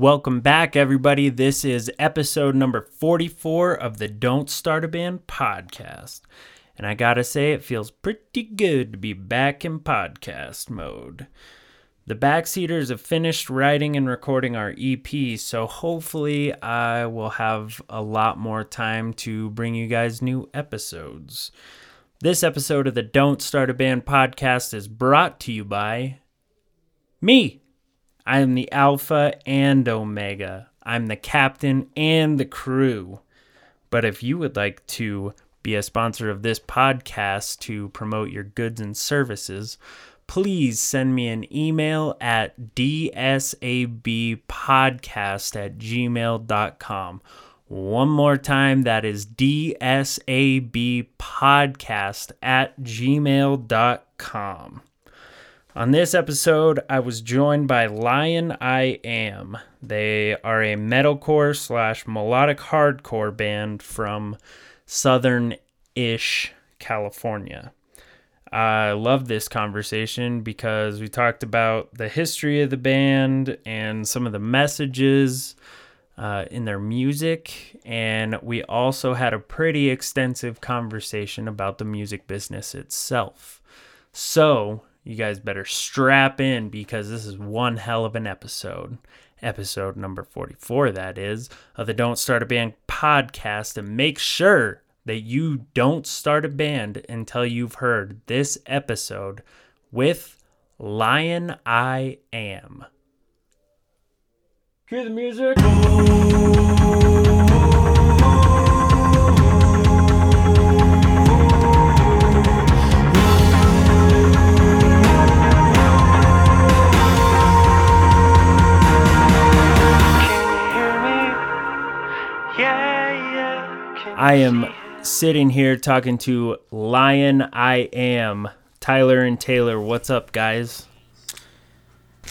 Welcome back, everybody. This is episode number 44 of the Don't Start a Band podcast. And I gotta say, it feels pretty good to be back in podcast mode. The Backseaters have finished writing and recording our EP, so hopefully, I will have a lot more time to bring you guys new episodes. This episode of the Don't Start a Band podcast is brought to you by me. I am the Alpha and Omega. I'm the captain and the crew. But if you would like to be a sponsor of this podcast to promote your goods and services, please send me an email at dsabpodcast at gmail.com. One more time, that is dsabpodcast at gmail.com. On this episode, I was joined by Lion I Am. They are a metalcore slash melodic hardcore band from southern ish California. I love this conversation because we talked about the history of the band and some of the messages uh, in their music. And we also had a pretty extensive conversation about the music business itself. So, you guys better strap in because this is one hell of an episode. Episode number 44, that is, of the Don't Start a Band podcast. And make sure that you don't start a band until you've heard this episode with Lion I Am. Cue the music. I am sitting here talking to Lion I Am, Tyler and Taylor. What's up, guys?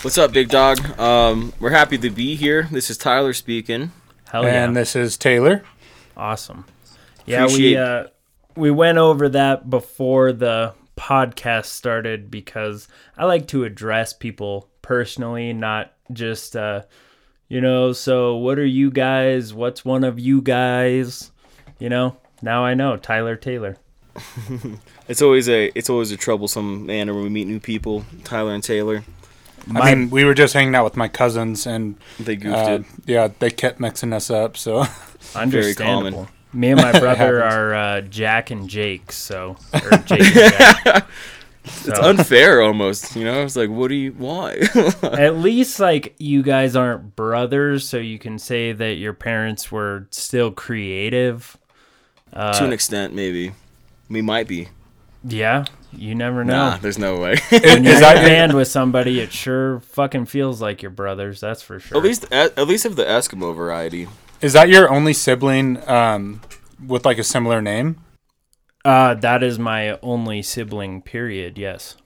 What's up, big dog? Um, we're happy to be here. This is Tyler speaking. Hell yeah. And this is Taylor. Awesome. Yeah, Appreciate- we uh we went over that before the podcast started because I like to address people personally, not just uh you know, so what are you guys? What's one of you guys? You know, now I know Tyler Taylor. It's always a it's always a troublesome manner when we meet new people. Tyler and Taylor, I mean, we were just hanging out with my cousins, and they goofed uh, it. yeah, they kept mixing us up. So Understandable. common. Me and my brother are uh, Jack and Jake, so or Jake and Jack. So, It's unfair almost. You know, it's like, what do you? Why? at least like you guys aren't brothers, so you can say that your parents were still creative. Uh, to an extent, maybe. We might be. Yeah, you never know. Nah, there's no way. when you're is in a band with somebody, it sure fucking feels like your brothers. That's for sure. at least, at, at least of the Eskimo variety. is that your only sibling um, with like a similar name? uh, that is my only sibling. Period. Yes.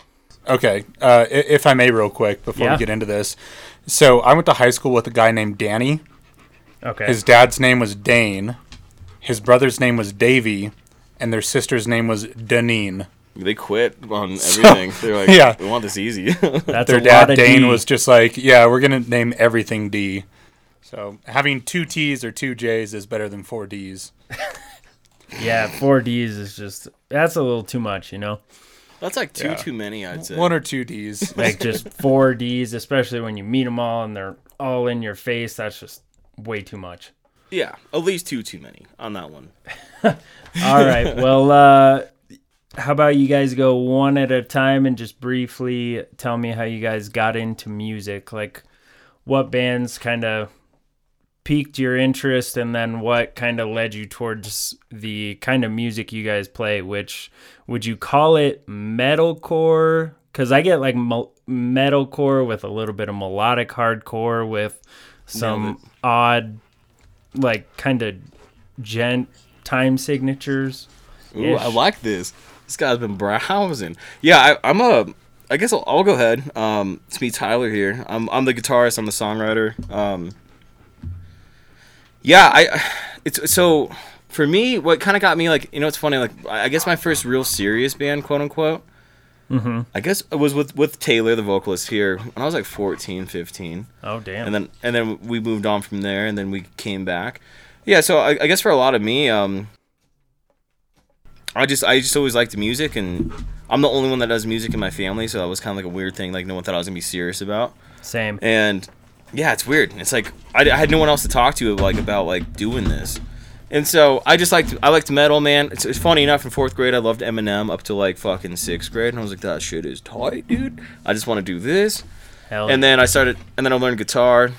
Okay, uh, if I may, real quick before Yeah. we get into this. So I went to high school with a guy named Danny. Okay. His dad's name was Dane. His brother's name was Davy, and their sister's name was Danine. They quit on everything. They're like, yeah. we want this easy. That's Their a lot dad of Dane D. was just like, yeah, we're gonna name everything D. So having two T's or two J's is better than four D's. yeah. Four Ds is just that's a little too much, you know. That's like too Yeah. too many. I'd say. One or two D's. Like just four Ds, especially when you meet them all and they're all in your face. That's just way too much. Yeah, at least two too many on that one. All right. Well, uh, how about you guys go one at a time and just briefly tell me how you guys got into music? Like, what bands kind of piqued your interest, and then what kind of led you towards the kind of music you guys play? Which would you call it metalcore? Because I get like metalcore with a little bit of melodic hardcore with some odd, like kind of djent time signatures. Ooh, I like this. This guy's been browsing. Yeah, I, I'm a. I guess I'll, I'll go ahead. Um, it's me, Tyler here. I'm I'm the guitarist. I'm the songwriter. Um, yeah, I. It's so for me. What kind of got me like you know it's funny like I guess my first real serious band quote unquote Mm-hmm. I guess it was with with Taylor, the vocalist here, when I was like 14, 15. Oh damn. and then and then we moved on from there, and then we came back. Yeah, so I, I guess for a lot of me, um, I just I just always liked music, and I'm the only one that does music in my family, so that was kind of like a weird thing. Like no one thought I was gonna be serious about, Same. and yeah, it's weird. It's like I, I had no one else to talk to like about like doing this. And so I just liked I liked metal, man. It's, it's funny enough. In fourth grade, I loved Eminem up to like fucking sixth grade, and I was like, that shit is tight, dude. I just want to do this. Hell. And then I started, and then I learned guitar.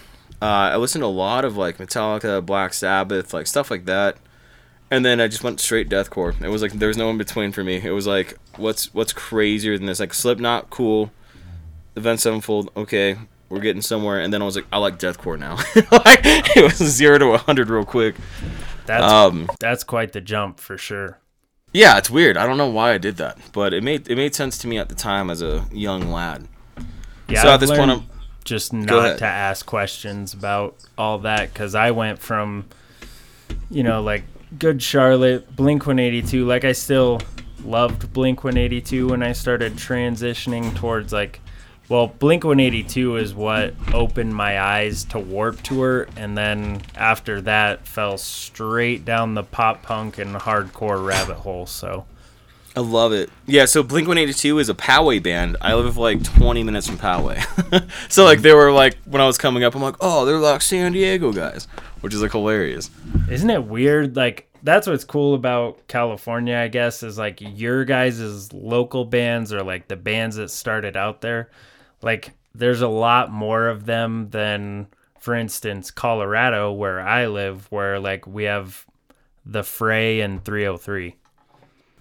Uh, I listened to a lot of like Metallica, Black Sabbath, like stuff like that. And then I just went straight deathcore. It was like there was no in between for me. It was like what's what's crazier than this? Like Slipknot, cool. Avenged Sevenfold, okay, we're getting somewhere. And then I was like, I like deathcore now. like it was zero to a hundred real quick. That's Um, that's quite the jump for sure. yeah, it's weird. I don't know why I did that, but it made it made sense to me at the time as a young lad. Yeah. So at I've this point, I'm- just not to ask questions about all that because I went from, you know, like Good Charlotte, Blink 182. Like I still loved Blink 182 when I started transitioning towards like, well, Blink 182 is what opened my eyes to Warped Tour, and then after that fell straight down the pop punk and hardcore rabbit hole. So I love it. Yeah, so Blink 182 is a Poway band. I live like 20 minutes from Poway. so, like, they were like, when I was coming up, I'm like, oh, they're like San Diego guys, which is like hilarious. Isn't it weird? Like that's what's cool about California, I guess, is like your guys' local bands or like the bands that started out there. Like there's a lot more of them than, for instance, Colorado, where I live, where like we have the Fray and 3OH!3.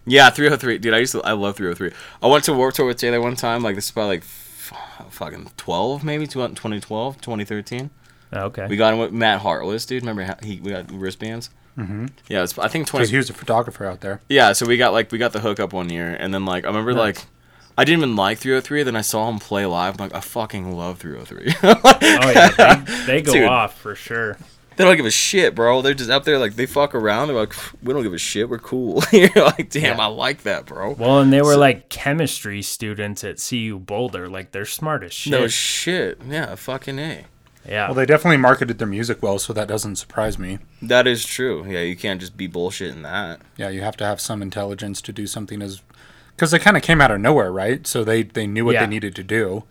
Yeah, 3OH!3. Dude, I used to, I love 3OH!3. I went to Warped Tour with Taylor one time. Like, this is probably like f- fucking 12, maybe, 2012, 2013. Okay. We got him with Matt Heartless, dude. Remember how he, we got wristbands? Mm-hmm. Yeah, it's, I think 20, Because he was a photographer out there. Yeah, so we got like we got the hookup one year, and then like I remember like I didn't even like 3OH!3. Then I saw him play live. I'm like, I fucking love 3OH!3. oh yeah, they, they go Dude. off for sure. they don't give a shit, bro. They're just up there like they fuck around. They're like, we don't give a shit. We're cool. You're like, damn, Yeah. I like that, bro. Well, and they were like chemistry students at CU Boulder. Like they're smart as shit. No shit. Yeah, fucking a. yeah. Well, they definitely marketed their music well, so that doesn't surprise me. That is true. Yeah, you can't just be bullshitting that. Yeah, you have to have some intelligence to do something as because they kind of came out of nowhere, right? So they they knew what Yeah. they needed to do.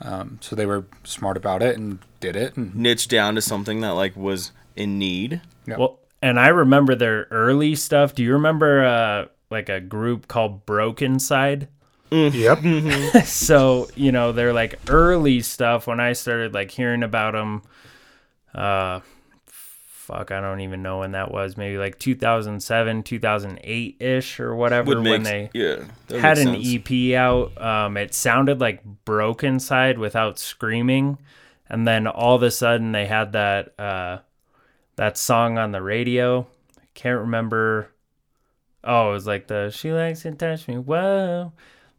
Um, so they were smart about it and did it. And Niche down to something that like was in need. Well, and I remember their early stuff. Do you remember uh like a group called Brokencyde? yep, so, you know, they're like early stuff when I started like hearing about them uh fuck, I don't even know when that was. Maybe like 2007, 2008ish or whatever Would when make they yeah. had an. EP out. Um, it sounded like Brokencyde without screaming, and then all of a sudden they had that uh, that song on the radio. I can't remember. Oh, it was like the "She Likes to Touch Me." Whoa,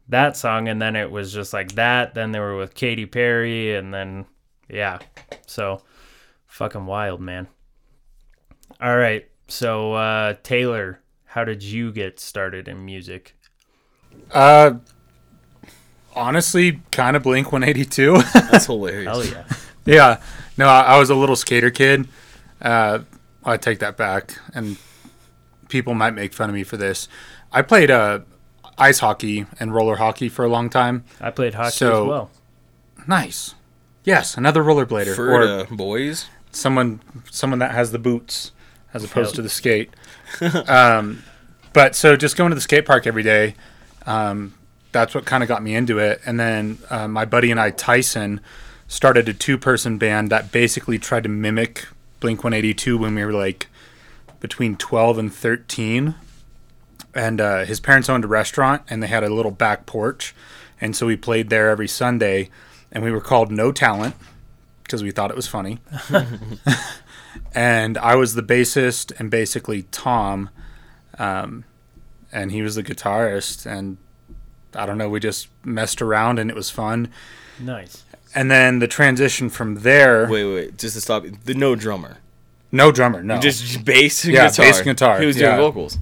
that song, and then it was just like that. Then they were with Katy Perry, and then yeah, so fucking wild, man. All right, so uh, Taylor, how did you get started in music? uh, honestly, kind of Blink 182. That's hilarious. Hell yeah. yeah, no, I, I was a little skater kid. Uh, I take that back, and people might make fun of me for this. I played uh, ice hockey and roller hockey for a long time. I played hockey So- as well. Nice. Yes, another rollerblader For or uh, boys. someone someone that has the boots as opposed to the skate. um, but so just going to the skate park every day, um, that's what kind of got me into it. And then uh, my buddy and I, Tyson, started a two-person band that basically tried to mimic Blink 182 when we were like between 12 and 13. And uh, his parents owned a restaurant, and they had a little back porch, and so we played there every Sunday. And we were called No Talent because we thought it was funny and I was the bassist and basically Tom, um, and he was the guitarist. And I don't know, we just messed around and it was fun. Nice. And then the transition from there, Wait, wait, wait, just to stop. The no drummer. no drummer, no. Just bass and Yeah, guitar. bass and guitar, He was yeah. doing vocals.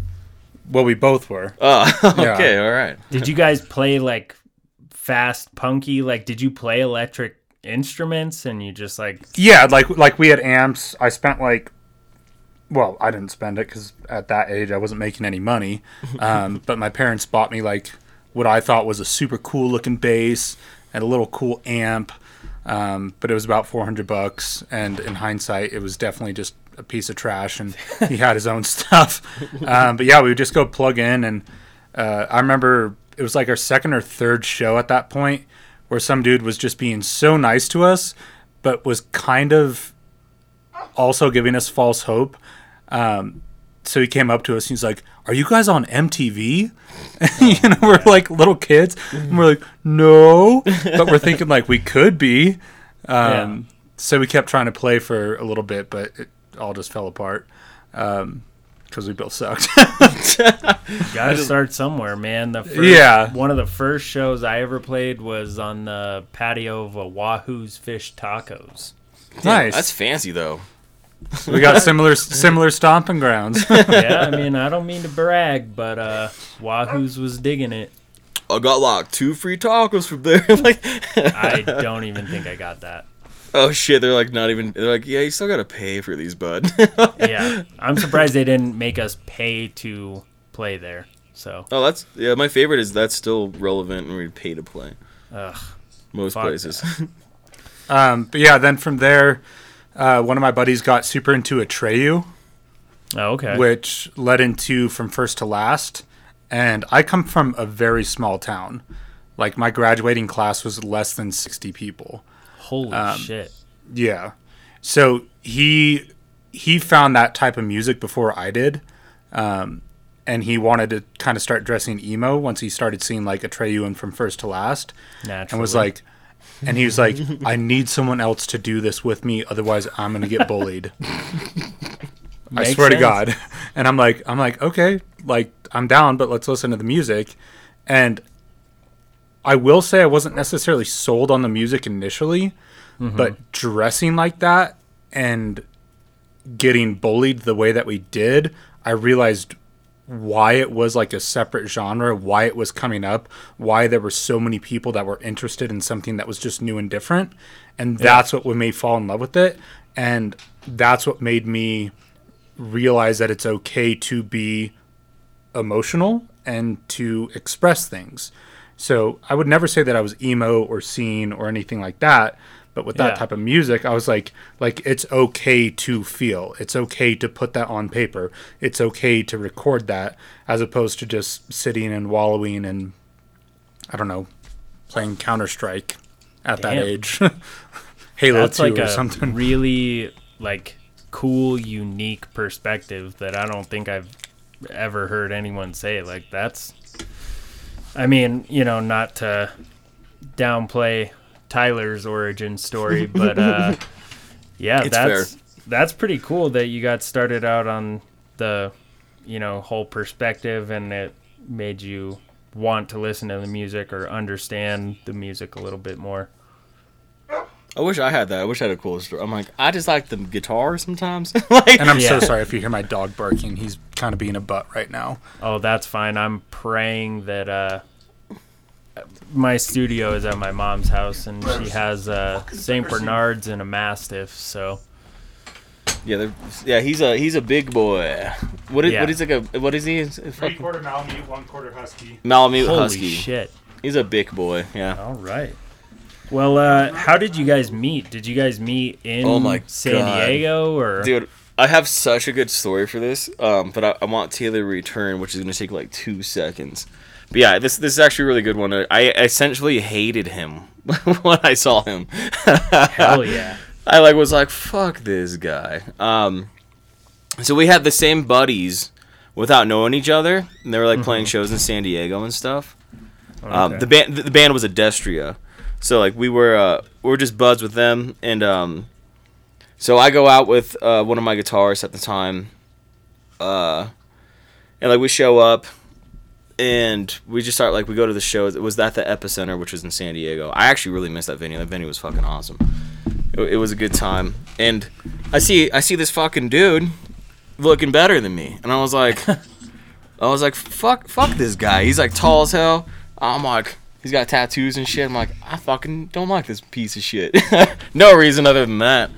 well, we both were. Oh, Yeah. okay, all right. Did you guys play like fast punky? Like, did you play electric instruments and you just like Yeah, like like we had amps. I spent like, well, I didn't spend it because at that age I wasn't making any money. Um, but my parents bought me like what I thought was a super cool looking bass and a little cool amp. Um, but it was about 400 bucks, and in hindsight, it was definitely just a piece of trash. And he had his own stuff. Um, but yeah, we would just go plug in, and uh, I remember it was like our second or third show at that point, where some dude was just being so nice to us, but was kind of also giving us false hope. Um, so he came up to us and he's like, "Are you guys on MTV?" you know, we're like little kids, and we're like, "No," but we're thinking like we could be. Um, So we kept trying to play for a little bit, but it all just fell apart because we both sucked. Gotta start somewhere, man. The first, Yeah. one of the first shows I ever played was on the patio of a Wahoo's Fish Tacos. nice. That's fancy though. we got similar similar stomping grounds. yeah, I mean, I don't mean to brag, but uh, Wahoo's was digging it. I got like two free tacos from there. like, I don't even think I got that. oh shit, they're like not even. They're like, yeah, you still gotta pay for these, bud. Yeah, I'm surprised they didn't make us pay to play there. So, oh, that's yeah. My favorite is that's still relevant and we pay to play ugh, most places. um, but yeah, then from there, uh, one of my buddies got super into Atreyu. oh, okay. which led into from first to last. And I come from a very small town. Like my graduating class was less than 60 people. Holy um, shit! Yeah. So he he found that type of music before I did. Um, and he wanted to kind of start dressing emo once he started seeing like Atreyu and from first to last Naturally, and was like and he was like I need someone else to do this with me otherwise I'm going to get bullied. I Makes swear to. God. And I'm like, I'm like, okay, like I'm down, but let's listen to the music. And I will say I wasn't necessarily sold on the music initially, Mm-hmm. but dressing like that and getting bullied the way that we did, I realized why it was like a separate genre, why it was coming up, why there were so many people that were interested in something that was just new and different. And that's what made me fall in love with it. And that's what made me realize that it's okay to be emotional and to express things. So I would never say that I was emo or scene or anything like that. But with that Yeah. type of music, I was like, like it's okay to feel. It's okay to put that on paper. It's okay to record that, as opposed to just sitting and wallowing and I don't know, playing Counter Strike at that age, Halo That's Two like or a something. really like cool, unique perspective that I don't think I've ever heard anyone say. Like that's, I mean, you know, not to downplay Tyler's origin story, but uh, yeah, It's that's fair. that's pretty cool that you got started out on the, you know, whole perspective, and it made you want to listen to the music or understand the music a little bit more. I wish I had that. I wish I had a cool story. I'm like, I just like the guitar sometimes. like, And I'm Yeah. so sorry if you hear my dog barking. He's kind of being a butt right now. Oh, that's fine. I'm praying that uh my studio is at my mom's house and she has uh Saint Bernards and a Mastiff, so yeah, yeah, he's a he's a big boy. What is Yeah. what is like a what is he? It's a fucking quarter Malamute, one quarter Husky. Malamute holy husky. shit. He's a big boy. Yeah. All right. Well, uh how did you guys meet? Did you guys meet in Oh my San God. Diego or Dude, I have such a good story for this, um, but I, I want Taylor to return, which is going to take like two seconds. But yeah, this this is actually a really good one. I essentially hated him when I saw him. hell yeah. I like was like, fuck this guy. Um, so we had the same buddies without knowing each other, and they were like playing shows in San Diego and stuff. Um, Mm-hmm. Okay. the band the band was Adestria, so like we were uh, we were just buds with them, and um, so I go out with uh, one of my guitarists at the time, uh, and like we show up, and we just start like we go to the shows. It was that the Epicenter, which was in San Diego. I actually really missed that venue. That venue was fucking awesome. It, it was a good time, and I see I see this fucking dude looking better than me, and I was like. I was like, fuck, fuck this guy. He's like tall as hell. I'm like, He's got tattoos and shit. I'm like, I fucking don't like this piece of shit. no reason other than that.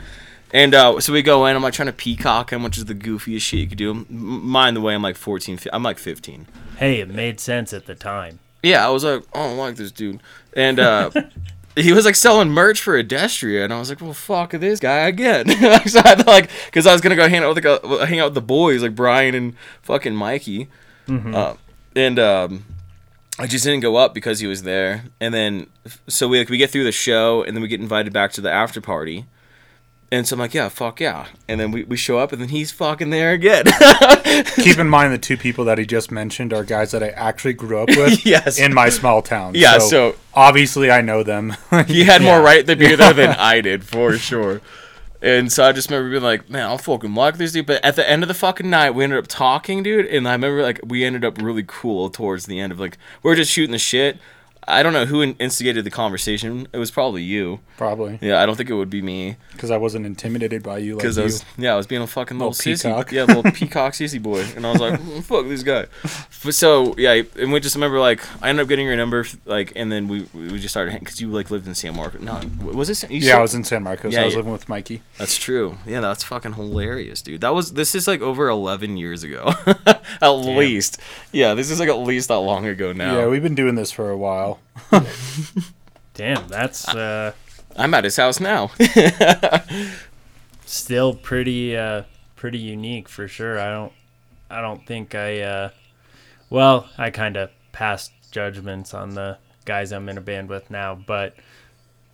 And uh, so we go in. I'm like trying to peacock him, which is the goofiest shit you could do. M- Mind the way, I'm like 14. fi- I'm like 15. Hey, it made sense at the time. Yeah, I was like, oh, I don't like this dude. And uh, he was like selling merch for Adestria, and I was like, well, fuck this guy again. so I had to, like, because I was gonna go hang out with the, go- hang out with the boys like Brian and fucking Mikey, uh, and um, I just didn't go up because he was there. And then so we like we get through the show, and then we get invited back to the after party. And so I'm like, yeah, fuck yeah. And then we, we show up, and then he's fucking there again. Keep in mind the two people that he just mentioned are guys that I actually grew up with Yes. in my small town. Yeah, so- obviously I know them. he had more right to be there than I did for sure. And so I just remember being like, man, I'll fucking like this dude. But at the end of the fucking night, we ended up talking, dude. And I remember like we ended up really cool towards the end of like we're just shooting the shit. I don't know who instigated the conversation. It was probably you. Probably Yeah, I don't think it would be me because I wasn't intimidated by you like because you. I was yeah I was being a fucking little, Little sissy. peacock. Yeah, little peacock sissy boy. And I was like, "Mm, fuck this guy. But so yeah, and we just remember like I ended up getting your number like, and then we we just started because you like lived in San Marcos. No, was you yeah, still- I was in San Marcos. Yeah, I was yeah. living with Mikey. That's true. Yeah, that's fucking hilarious, dude. That was this is like over 11 years ago. at least. Yeah, this is like at least that long ago now. Yeah, we've been doing this for a while. Damn, that's uh, I'm at his house now. still pretty uh, pretty unique for sure. I don't I don't think I uh, well, I kind of passed judgments on the guys I'm in a band with now, but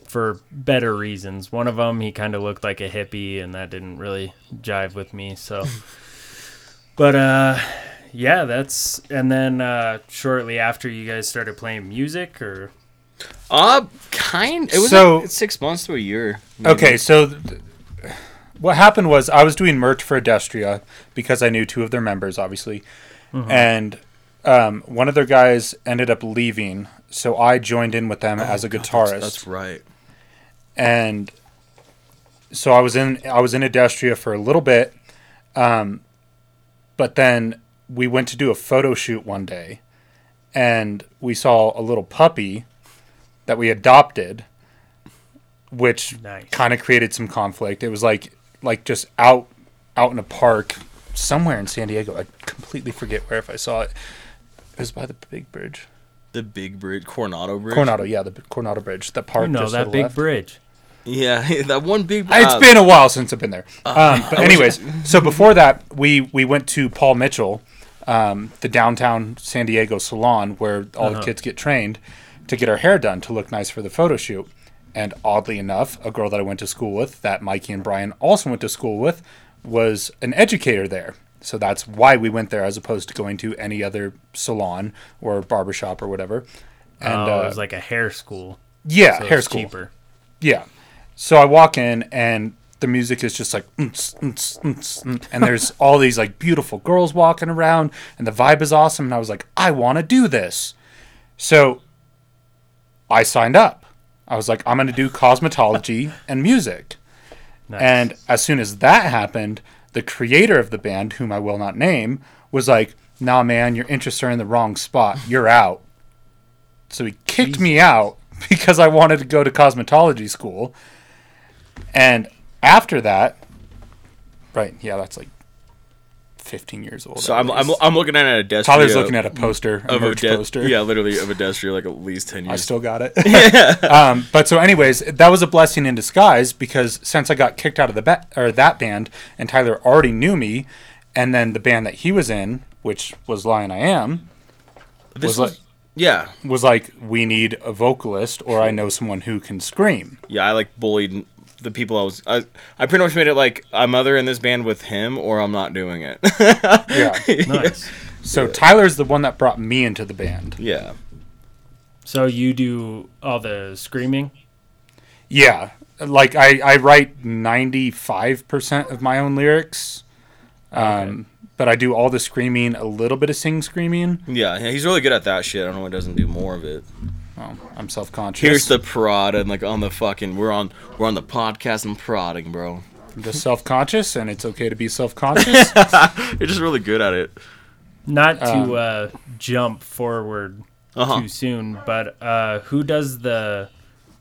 for better reasons. One of them, he kind of looked like a hippie, and that didn't really jive with me. So, but uh, yeah, that's and then uh, shortly after you guys started playing music, or uh kind it was So- like 6 months to a year. maybe. Okay, so th- what happened was I was doing merch for Adestria because I knew two of their members, obviously, and um, one of their guys ended up leaving, so I joined in with them as a Oh, God, guitarist. That's, that's right. and so I was in I was in Adestria for a little bit, um, but then we went to do a photo shoot one day, and we saw a little puppy that we adopted, which Nice. kind of created some conflict. It was like like just out out in a park somewhere in San Diego. I completely forget where if I saw it. It was by the big bridge, The big bridge, Coronado Bridge. Coronado. Yeah, the Coronado Bridge. The park. you know just that the big left. bridge. Yeah, that one big It's been a while since I've been there. Uh, Um, but anyways, so before that, we we went to Paul Mitchell, um, the downtown San Diego salon where all the Uh-huh. kids get trained to get our hair done to look nice for the photo shoot. And oddly enough, a girl that I went to school with, that Mikey and Brian also went to school with, was an educator there. So that's why we went there as opposed to going to any other salon or barbershop or whatever. And oh, uh, it was like a hair school. yeah, so hair school. cheaper. Yeah. So I walk in and the music is just like "Mm-ts, mm-ts, mm-ts, mm," and there's all these like beautiful girls walking around and the vibe is awesome and I was like I want to do this. So I signed up. I was like I'm going to do cosmetology and music. Nice. And as soon as that happened, the creator of the band, whom I will not name, was like, "Nah, man, your interests are in the wrong spot. You're out." So he kicked me out because I wanted to go to cosmetology school. And after that, right? Yeah, that's like 15 years old. So I'm, I'm. I'm looking at a desk. Tyler's looking at a poster, a of a merch de- poster. Yeah, literally of Adestria, like at least ten years. I still got it. um, but so, anyways, that was a blessing in disguise because since I got kicked out of the ba- or that band, and Tyler already knew me, and then the band that he was in, which was Lion I Am, This was was, like- yeah, was like, we need a vocalist, or I know someone who can scream. yeah. I like bullied the people I was. I, I pretty much made it like I'm either in this band with him or I'm not doing it. Yeah. nice. So Tyler's the one that brought me into the band. yeah. So you do all the screaming? Yeah, like I, I write ninety five percent of my own lyrics, um, but I do all the screaming, a little bit of sing screaming. Yeah, yeah, he's really good at that shit. I don't know why he doesn't do more of it. Well, I'm self conscious. Here's the prod and like on the fucking we're on we're on the podcast and prodding, bro. I'm just self conscious, and it's okay to be self conscious. You're just really good at it. Not to Um, uh, jump forward Uh-huh. too soon. But uh, who does the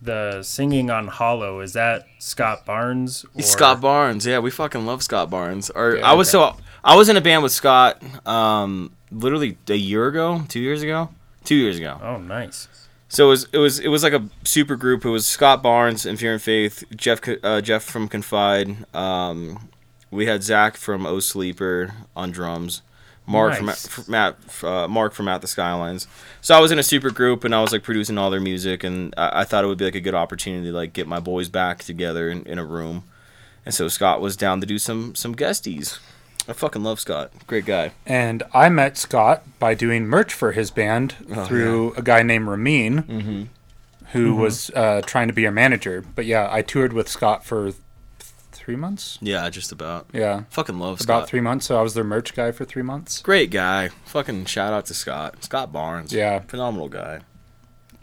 the singing on Hollow? Is that Scott Barnes? Or... Scott Barnes. Yeah, we fucking love Scott Barnes. Or Yeah, I was so I was in a band with Scott um literally a year ago, 2 years ago. 2 years ago. Oh, nice. So it was it was it was like a super group. It was Scott Barnes and Fear and Faith, Jeff uh, Jeff from Confide. Um, we had Zach from O Sleeper on drums, Mark Nice. from Matt uh, Mark from At the Skylines. So I was in a super group and I was like producing all their music, and I, I thought it would be like a good opportunity to like get my boys back together in, in a room. And so Scott was down to do some some guesties. I fucking love Scott. Great guy. And I met Scott by doing merch for his band Oh, through a guy named Ramin, Mm-hmm. who was uh, trying to be our manager. But yeah, I toured with Scott for th- three months. Yeah, just about. Yeah, Fucking love Scott. about three months. So I was their merch guy for three months. Great guy. Fucking shout out to Scott. Scott Barnes. Yeah. Phenomenal guy.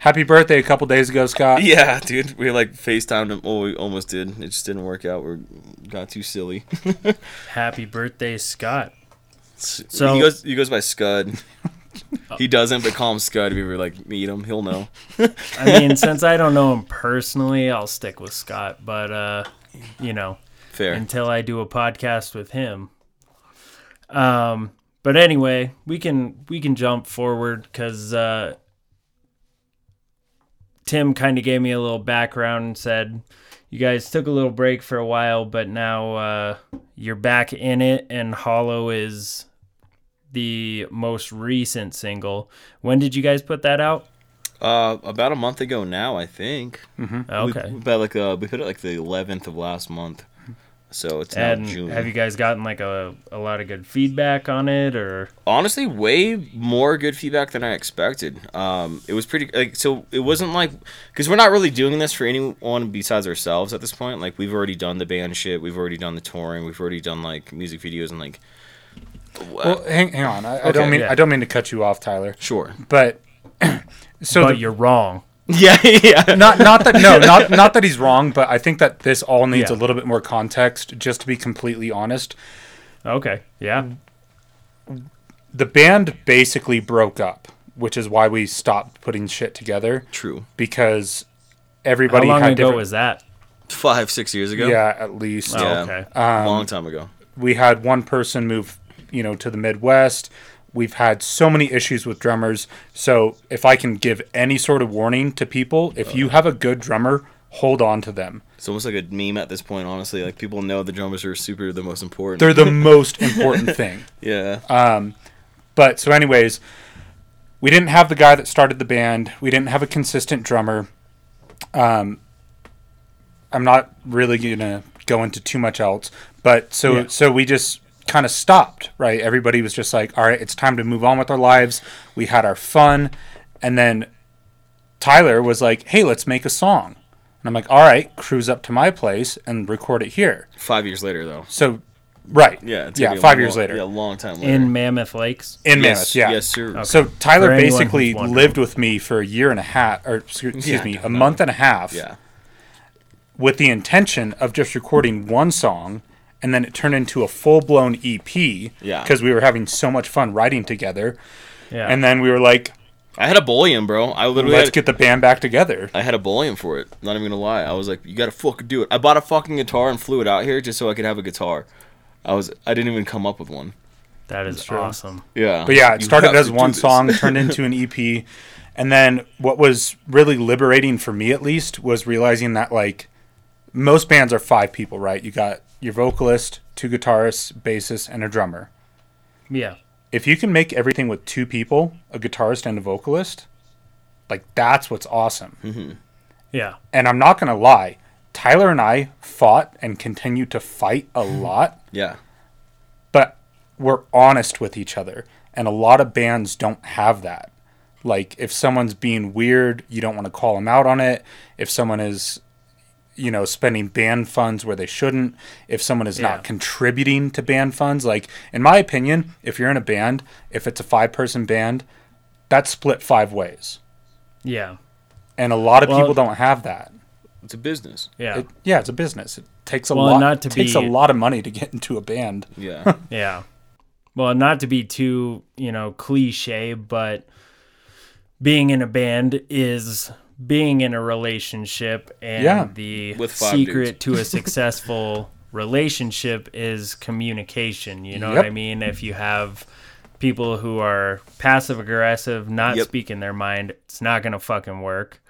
Happy birthday a couple days ago, Scott. Yeah, dude. We like FaceTimed him. Oh, we almost did. It just didn't work out. We got too silly. Happy birthday, Scott. So he goes he goes by Scud. he doesn't, but call him Scud if you ever like meet him. He'll know. I mean, since I don't know him personally, I'll stick with Scott. But uh, you know, Fair. until I do a podcast with him. Um, but anyway, we can we can jump forward because uh, Tim kind of gave me a little background and said you guys took a little break for a while, but now uh, you're back in it, and Hollow is the most recent single. When did you guys put that out? Uh, about a month ago now, I think. Okay. We, about like uh, we put it like the 11th of last month. So it's now June. have you guys gotten like a, a lot of good feedback on it or honestly way more good feedback than I expected. Um, it was pretty like so. It wasn't like because we're not really doing this for anyone besides ourselves at this point. Like we've already done the band shit, we've already done the touring, we've already done like music videos and like. Well, hang, hang on. I, I don't mean yeah. I don't mean to cut you off, Tyler. Sure. But so but the, you're wrong. Yeah, yeah. not not that no not not that he's wrong, but I think that this all needs Yeah. a little bit more context. Just to be completely honest, Okay. Yeah. the band basically broke up, which is why we stopped putting shit together True. because everybody How everybody long had ago different. was that? Five, six years ago. yeah, at least Oh, Yeah. okay. Um, long time ago. we had one person move, you know, to the Midwest. We've had so many issues with drummers. So if I can give any sort of warning to people, if you have a good drummer, hold on to them. It's almost like a meme at this point. Honestly, like people know the drummers are super the most important. They're the most important thing. yeah. Um, But so, anyways, we didn't have the guy that started the band. We didn't have a consistent drummer. Um, I'm not really gonna go into too much else, but so Yeah. so we just kind of stopped. Right, everybody was just like, "All right, it's time to move on with our lives." We had our fun, and then Tyler was like, "Hey, let's make a song." And I'm like, "All right, cruise up to my place and record it here." Five years later, though. So, right, Yeah. yeah, me a five long- years later Yeah, a long time later. In Mammoth Lakes. in yes, Mammoth, yeah. Yes, sir. Okay. So Tyler For basically lived with me for a year and a half, or excuse, excuse Yeah, me, a no. month and a half, Yeah. with the intention of just recording one song, and then it turned into a full blown EP. Yeah. Because we were having so much fun writing together, Yeah. and then we were like, I had a bullion, bro. I literally "Let's had, get the band back together." I had a bullion for it. Not even gonna lie. I was like, you gotta fucking do it. I bought a fucking guitar and flew it out here just so I could have a guitar. I was I didn't even come up with one. that is awesome. Yeah. But yeah, it You started as one song, turned into an EP. And then what was really liberating for me at least was realizing that like most bands are five people, right? You got your vocalist, two guitarists, bassist, and a drummer. Yeah. If you can make everything with two people, a guitarist and a vocalist, like that's what's awesome. Mm-hmm. Yeah. And I'm not gonna lie, Tyler and I fought and continue to fight a lot Yeah. but we're honest with each other and a lot of bands don't have that like if someone's being weird you don't want to call them out on it if someone is you know spending band funds where they shouldn't if someone is Yeah. not contributing to band funds like in my opinion if you're in a band if it's a five person band that's split five ways Yeah. and a lot of Well- people don't have that It's a business. Yeah. it, yeah it's a business it takes a Well, lot not to takes be- a lot of money to get into a band Yeah. Yeah. Well, not to be too, you know, cliche, but being in a band is being in a relationship and Yeah. the With five secret to a successful relationship is communication you know what i mean if you have people who are passive aggressive not Yep. speaking their mind it's not gonna fucking work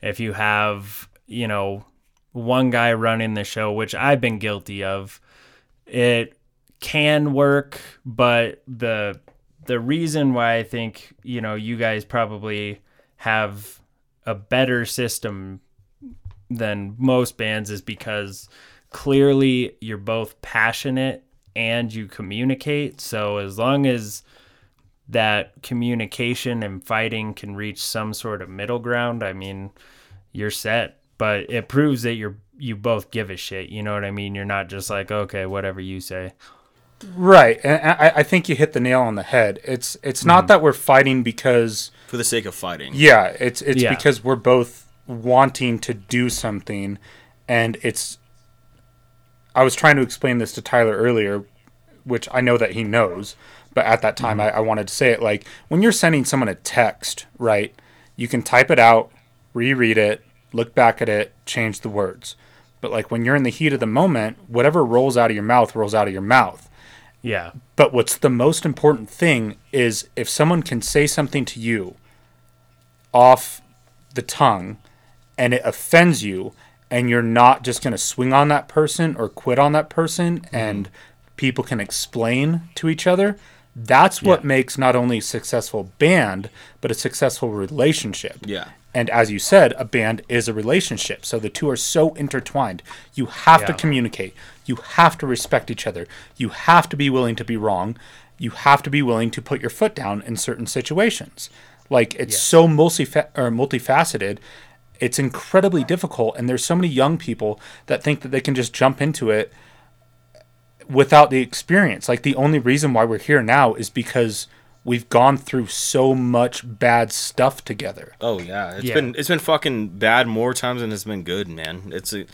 if you have you know one guy running the show which i've been guilty of it can work but the the reason why i think you know you guys probably have a better system than most bands is because clearly you're both passionate and you communicate. So as long as that communication and fighting can reach some sort of middle ground i mean you're set. But it proves that you're you both give a shit. You know what i mean? You're not just like okay whatever you say. Right, and I, I think you hit the nail on the head. It's it's not mm-hmm. that we're fighting because For the sake of fighting. yeah, it's it's Yeah. because we're both wanting to do something, and it's. I was trying to explain this to Tyler earlier, which I know that he knows, but at that time mm-hmm. I, I wanted to say it like when you're sending someone a text, right? You can type it out, reread it, look back at it, change the words. But like when you're in the heat of the moment, whatever rolls out of your mouth rolls out of your mouth. yeah But what's the most important thing is if someone can say something to you off the tongue and it offends you and you're not just going to swing on that person or quit on that person mm-hmm. and people can explain to each other, that's what Yeah. makes not only a successful band, but a successful relationship. Yeah. And as you said, a band is a relationship. So the two are so intertwined. You have to communicate. You have to respect each other. You have to be willing to be wrong. You have to be willing to put your foot down in certain situations. Like it's so multifa- or multifaceted. It's incredibly difficult and there's so many young people that think that they can just jump into it without the experience. Like the only reason why we're here now is because we've gone through so much bad stuff together. Oh yeah, it's Yeah. been it's been fucking bad more times than it's been good, man. It's a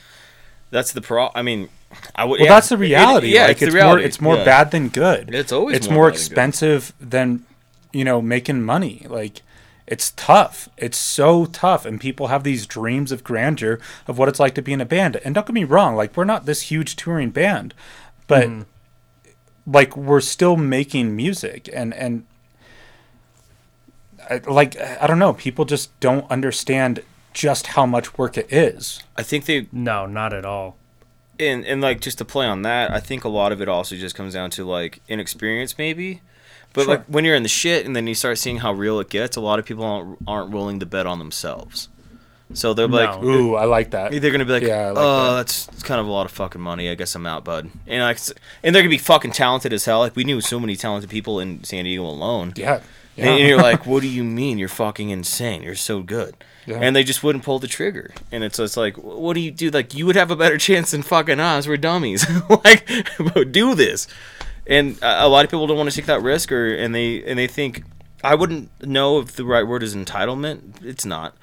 that's the pro. I mean, I would. Well, yeah, that's the reality. It, yeah, like, it's, it's, the reality. more it's more yeah. bad than good. It's always it's more more bad than good. expensive than you know making money. Like it's tough. It's so tough, and people have these dreams of grandeur of what it's like to be in a band. And don't get me wrong, like we're not this huge touring band, but Mm-hmm. like we're still making music, and and I, like I don't know, people just don't understand just how much work it is. I think they no not at all and and like just to play on that, I think a lot of it also just comes down to like inexperience, maybe. But Sure. like when you're in the shit and then you start seeing how real it gets, a lot of people aren't, aren't willing to bet on themselves. So they're like, No. Ooh, I like that. They're gonna be like, Yeah, like oh, that. that's, that's kind of a lot of fucking money. I guess I'm out, bud. And like, and they're gonna be fucking talented as hell. Like we knew so many talented people in San Diego alone. Yeah. And, and you're like, what do you mean? You're fucking insane. You're so good. Yeah. And they just wouldn't pull the trigger. And it's it's like, what do you do? Like, you would have a better chance than fucking us. We're dummies. like, do this. And a lot of people don't want to take that risk, or and they and they think I wouldn't know if the right word is entitlement. It's not.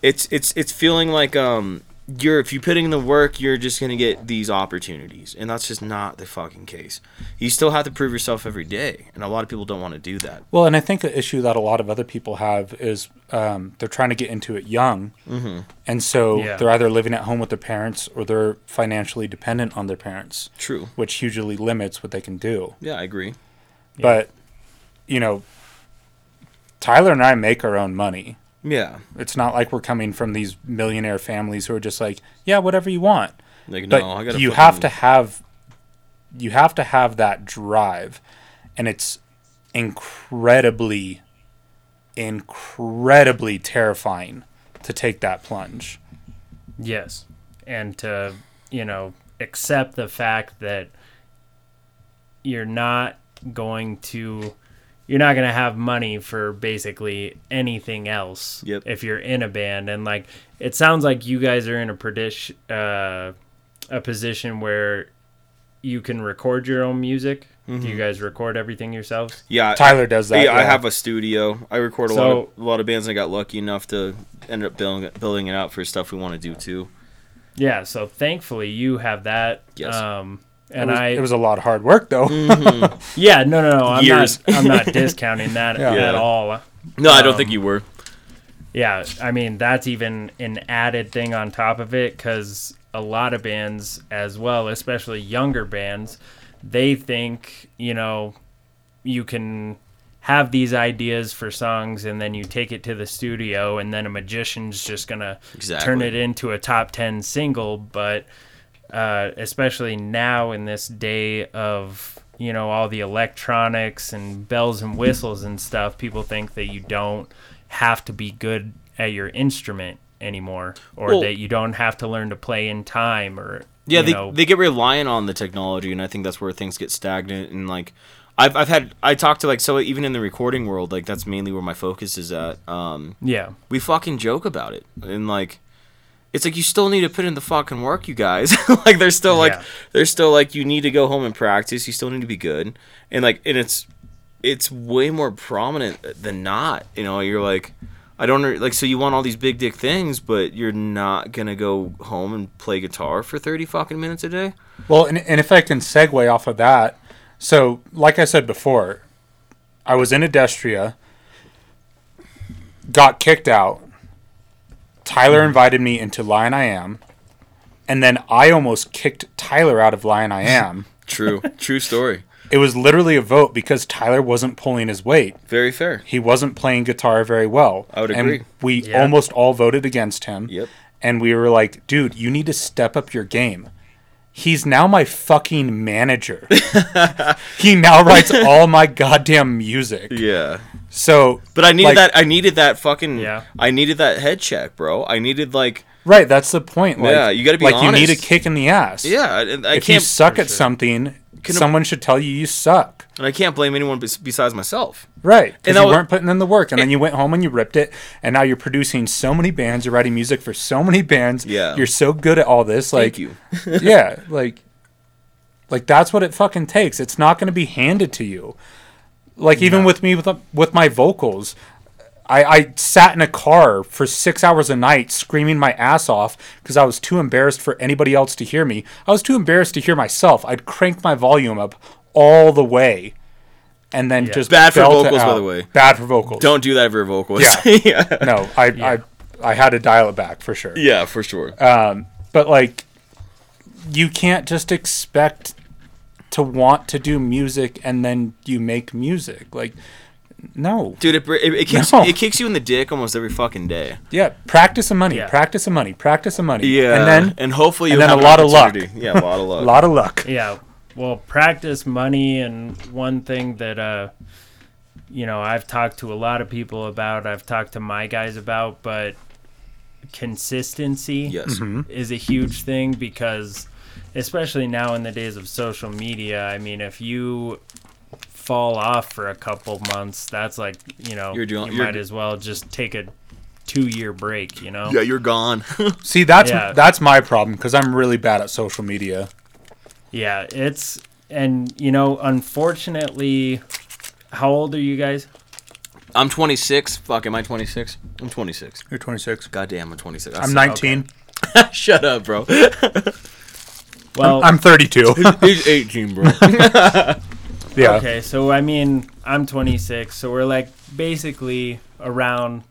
It's it's it's feeling like um you're if you put in the work, you're just gonna get these opportunities, and that's just not the fucking case. You still have to prove yourself every day, and a lot of people don't want to do that. Well, and I think the issue that a lot of other people have is um, they're trying to get into it young, mm-hmm. and so Yeah. they're either living at home with their parents or they're financially dependent on their parents, True. which hugely limits what they can do. Yeah, I agree. But you know, Tyler and I make our own money. Yeah. It's not like we're coming from these millionaire families who are just like, yeah, whatever you want. Like But no, I gotta. you fucking- have to have you have to have that drive, and it's incredibly, incredibly terrifying to take that plunge. Yes. And to, you know, accept the fact that you're not going to you're not going to have money for basically anything else Yep. if you're in a band and like it sounds like you guys are in a predish, uh, a position where you can record your own music. Do you guys record everything yourselves? Yeah, Tyler does that. yeah, I have a studio. I record a lot of a lot of bands. I got lucky enough to end up building building it out for stuff we want to do too. Yeah, so thankfully you have that. Yes. Um It and was, I it was a lot of hard work, though. Yeah, no, no, no. I'm Years. not. I'm not discounting that Yeah. at Yeah. all. No, I don't Um, think you were. Yeah, I mean that's even an added thing on top of it because a lot of bands, as well, especially younger bands, they think you know you can have these ideas for songs and then you take it to the studio and then a magician's just gonna Exactly. turn it into a top 10 single but uh, especially now in this day of you know all the electronics and bells and whistles and stuff people think that you don't have to be good at your instrument anymore or Well- that you don't have to learn to play in time or Yeah, you they know, they get reliant on the technology, and I think that's where things get stagnant. And like, I've I've had I talked to like so even in the recording world, like that's mainly where my focus is at. Um, yeah we fucking joke about it, and like, it's like you still need to put in the fucking work, you guys. like, there's still like Yeah. there's still like you need to go home and practice. You still need to be good, and like, and it's it's way more prominent than not. You know, you're like. I don't like so you want all these big dick things, but you're not gonna go home and play guitar for thirty fucking minutes a day. Well, and, and if I can segue off of that, so like I said before, I was in Adestria, got kicked out. Tyler invited me into Lion I Am, and then I almost kicked Tyler out of Lion I Am. True, true story. it was literally a vote because Tyler wasn't pulling his weight. Very fair. He wasn't playing guitar very well. I would and agree. we Yeah. almost all voted against him. Yep. And we were like, dude, you need to step up your game. He's now my fucking manager. he now writes all my goddamn music. Yeah. So, But I needed Like- that. I needed that fucking. Yeah. I needed that head check, bro. I needed like. right, that's the point. Like, Yeah, you gotta be like you need a kick in the ass. Yeah, and I If you can't. suck at sure. something, Someone should tell you you suck. and I can't blame anyone besides myself. Right, And because you wa- weren't putting in the work, and then you went home and you ripped it, and now you're producing so many bands, you're writing music for so many bands. Yeah. you're so good at all this. Like, Thank you. yeah, like, like that's what it fucking takes. It's not going to be handed to you. Like even with me with uh, with my vocals, I, I sat in a car for six hours a night screaming my ass off because I was too embarrassed for anybody else to hear me. I was too embarrassed to hear myself. I'd crank my volume up all the way, and then Yeah. just Bad for belt it vocals, by the way. Bad for vocals. Don't do that for your vocals. Yeah. yeah. No, I I I had to dial it back for sure. Yeah, for sure. Um, but like, you can't just expect to want to do music and then you make music. Like, no. Dude, it, it, it kicks No. it kicks you in the dick almost every fucking day. Yeah, practice some money. Yeah. Practice some money. Practice some money. Yeah, and then and hopefully you'll then have a lot of luck. Yeah, a lot of luck. a lot of luck. Yeah. Well, practice money and one thing that uh you know, I've talked to a lot of people about, I've talked to my guys about, but consistency Yes. Mm-hmm. is a huge thing because especially now in the days of social media, I mean, if you fall off for a couple months, that's like, you know, You're doing- you you're might as well just take a 2-year break, you know? Yeah, you're gone. See, that's Yeah. that's my problem because I'm really bad at social media. Yeah, it's and you know, unfortunately, how old are you guys? I'm 26. Fuck, am I 26? I'm 26. You're 26. God damn, I'm 26. I'm 19. Shut up, bro. Well, I'm 32. He's 18, bro. Yeah. okay, so I mean, I'm 26, so we're like basically around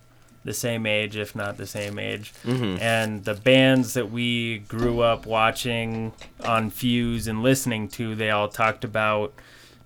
the same age, if not the same age. Mm-hmm. And the bands that we grew up watching on Fuse and listening to, they all talked about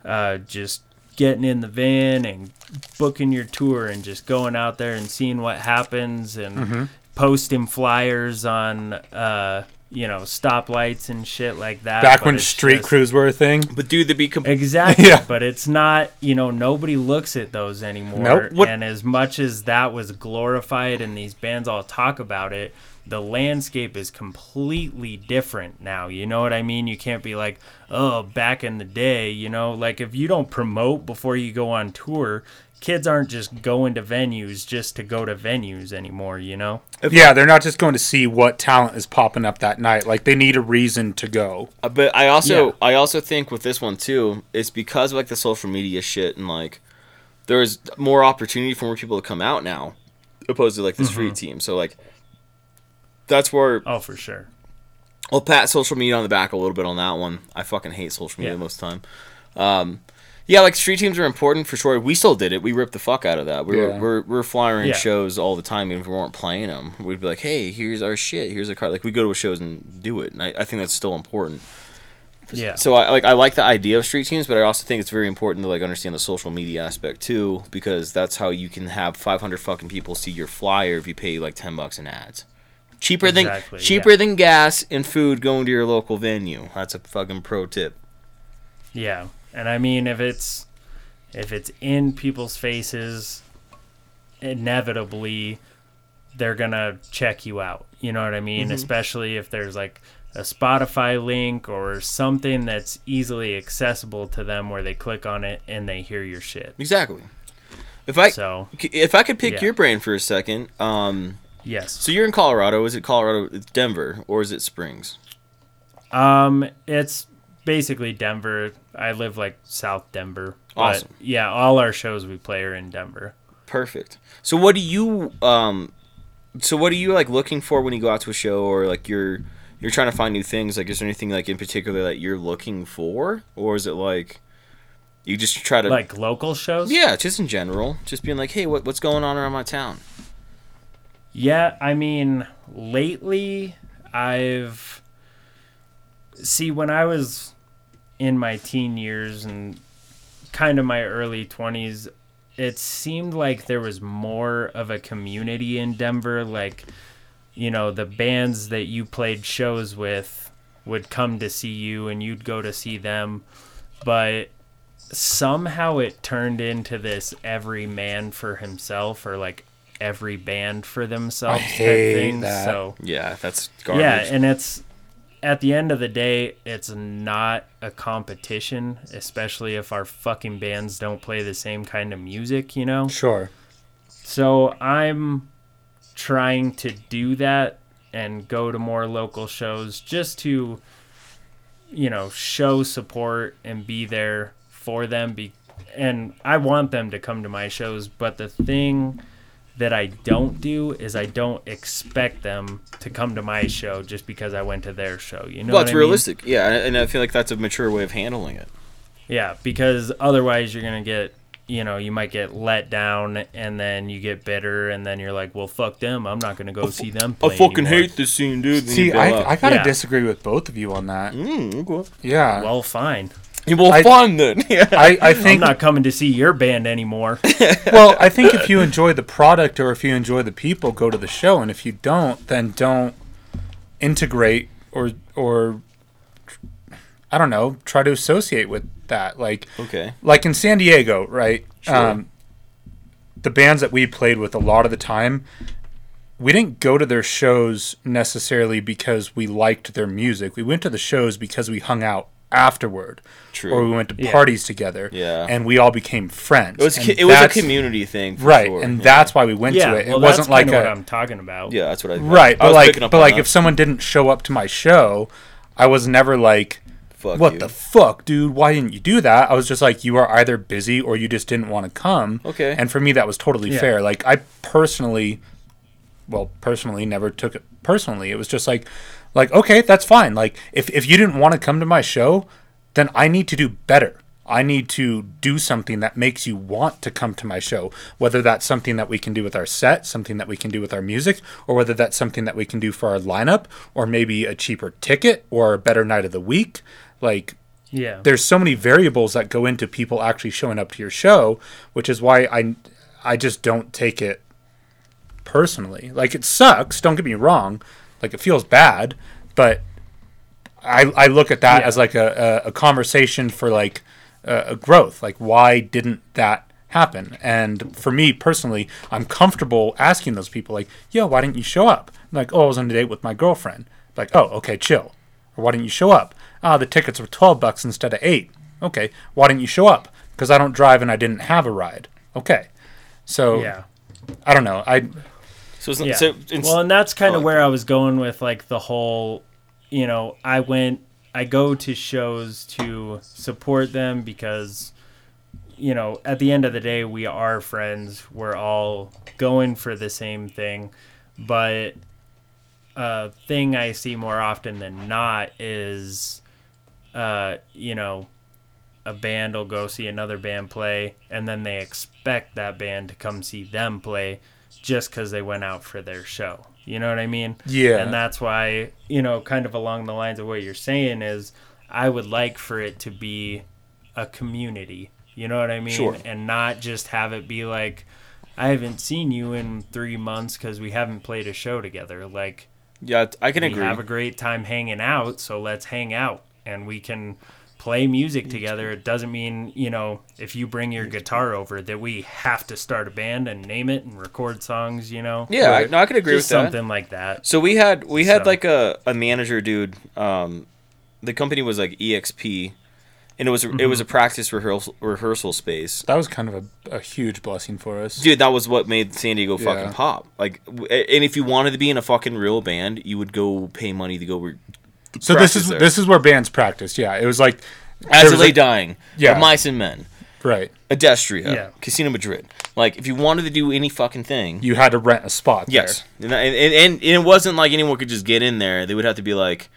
uh, just getting in the van and booking your tour and just going out there and seeing what happens and Mm-hmm. posting flyers on, uh, you know, stoplights and shit like that. Back when street just- crews were a thing. but dude, to be com- Exactly. Yeah. But it's not, you know, nobody looks at those anymore. Nope. What- And as much as that was glorified and these bands all talk about it, the landscape is completely different now. You know what I mean? You can't be like, oh, back in the day, you know, like if you don't promote before you go on tour, kids aren't just going to venues just to go to venues anymore, you know? Yeah, they're not just going to see what talent is popping up that night. Like they need a reason to go. Uh, but I also Yeah. I also think with this one too, it's because of like the social media shit and like there's more opportunity for more people to come out now, opposed to like the street team. So like that's where Oh, for sure. I'll pat social media on the back a little bit on that one. I fucking hate social media Yeah. most of the time. Um, Yeah, like street teams are important for sure. We still did it. We ripped the fuck out of that. We Yeah. were we're, we're flying Yeah. shows all the time, even if we weren't playing them. We'd be like, "Hey, here's our shit. Here's a card." Like we go to shows and do it, and I, I think that's still important. Yeah. So I like I like the idea of street teams, but I also think it's very important to like understand the social media aspect too, because that's how you can have 500 fucking people see your flyer if you pay like 10 bucks in ads. Cheaper Exactly, than cheaper yeah. than gas and food going to your local venue. That's a fucking pro tip. Yeah, and I mean if it's if it's in people's faces, inevitably they're gonna check you out. You know what I mean? Especially if there's like a Spotify link or something that's easily accessible to them where they click on it and they hear your shit. Exactly. If I So if I could pick Yeah. your brain for a second, um, yes. so you're in Colorado. Is it Colorado, it's Denver, or is it Springs? Um, it's basically Denver. I live like South Denver. But Awesome. yeah, all our shows we play are in Denver. Perfect. So what do you um so what are you like looking for when you go out to a show or like you're you're trying to find new things like is there anything like in particular that you're looking for or is it like you just try to Like local shows? yeah just in general just being like hey what, what's going on around my town Yeah, I mean, lately I've see when I was in my teen years and kind of my early 20s, it seemed like there was more of a community in Denver like you know, the bands that you played shows with would come to see you and you'd go to see them, but somehow it turned into this every man for himself or like every band for themselves type hate thing. that. So yeah that's garbage yeah, and it's at the end of the day, it's not a competition, especially if our fucking bands don't play the same kind of music, you know? Sure. So I'm trying to do that and go to more local shows just to, you know, show support and be there for them. Be- and I want them to come to my shows, but the thing that I don't do is I don't expect them to come to my show just because I went to their show. You know, well what it's I mean? realistic yeah and I feel like that's a mature way of handling it Yeah, because otherwise you're gonna get, you know, you might get let down, and then you get bitter, and then you're like, well, fuck them. I'm not gonna go see them. I fucking anymore. hate this scene dude See, I, out. I gotta Yeah. disagree with both of you on that. Mm, okay. Yeah. Well, fine. Well I- fun then yeah I, I I'm not coming to see your band anymore. well, I think if you enjoy the product or if you enjoy the people, go to the show, and if you don't, then don't integrate or or I don't know, try to associate with that. Like okay like in San Diego, right? Sure. Um, the bands that we played with a lot of the time, we didn't go to their shows necessarily because we liked their music. We went to the shows because we hung out afterward, True. or we went to Yeah. parties together, Yeah. and we all became friends. it was And it was a community thing for right? sure. And yeah. that's why we went yeah, to it. well, it wasn't like a what I'm talking about. yeah that's what I right, I but was like, up but like that. if someone didn't show up to my show, I was never like. Fuck what you. the fuck, dude? Why didn't you do that? I was just like, you are either busy or you just didn't want to come. Okay. And for me, that was totally Yeah. fair. Like, I personally, well, personally, never took it personally. It was just like, like, okay, that's fine. Like, if, if you didn't want to come to my show, then I need to do better. I need to do something that makes you want to come to my show, whether that's something that we can do with our set, something that we can do with our music, or whether that's something that we can do for our lineup, or maybe a cheaper ticket or a better night of the week. Like, Yeah. there's so many variables that go into people actually showing up to your show, which is why I I just don't take it personally. Like it sucks, don't get me wrong. Like it feels bad, but I I look at that Yeah. as like a, a, a conversation for like a, a growth. Like why didn't that happen? And for me personally, I'm comfortable asking those people like, "Yo, why didn't you show up?" like, "Oh, I was on a date with my girlfriend." Like, "Oh, okay, chill." Or why didn't you show up? Ah, the tickets were 12 bucks instead of 8. Okay. Why didn't you show up? Because I don't drive and I didn't have a ride. Okay. So yeah. I don't know. I So, Yeah. so it's, well, and that's kind of oh, where I was going with like the whole, you know, I went, I go to shows to support them because, you know, at the end of the day, we are friends. We're all going for the same thing. But a thing I see more often than not is, uh, you know, a band will go see another band play, and then they expect that band to come see them play just because they went out for their show. You know what I mean? Yeah. And that's why, you know, kind of along the lines of what you're saying is I would like for it to be a community. You know what I mean? Sure. And not just have it be like, I haven't seen you in three months because we haven't played a show together. Like, Yeah, I can we agree. have a great time hanging out, so let's hang out and we can play music together. It doesn't mean, you know, if you bring your guitar over that we have to start a band and name it and record songs, you know. yeah, I, Right. no, I can agree Just with that. something like that. So we had we had So- like a, a manager dude. Um, the company was like EXP, and it was it Mm-hmm. was a practice rehearsal rehearsal space. That was kind of a, a huge blessing for us. Dude, that was what made San Diego Yeah. fucking pop. Like, and if you wanted to be in a fucking real band, you would go pay money to go. Re- so this is there. this is where bands practiced. Yeah, it was like As there I was lay a- dying, Yeah. yeah, Mice and Men, right. Adestria, Yeah. Casino Madrid. Like, if you wanted to do any fucking thing, You had to rent a spot. yes, and, and, and, and it wasn't like anyone could just get in there. They would have to be like,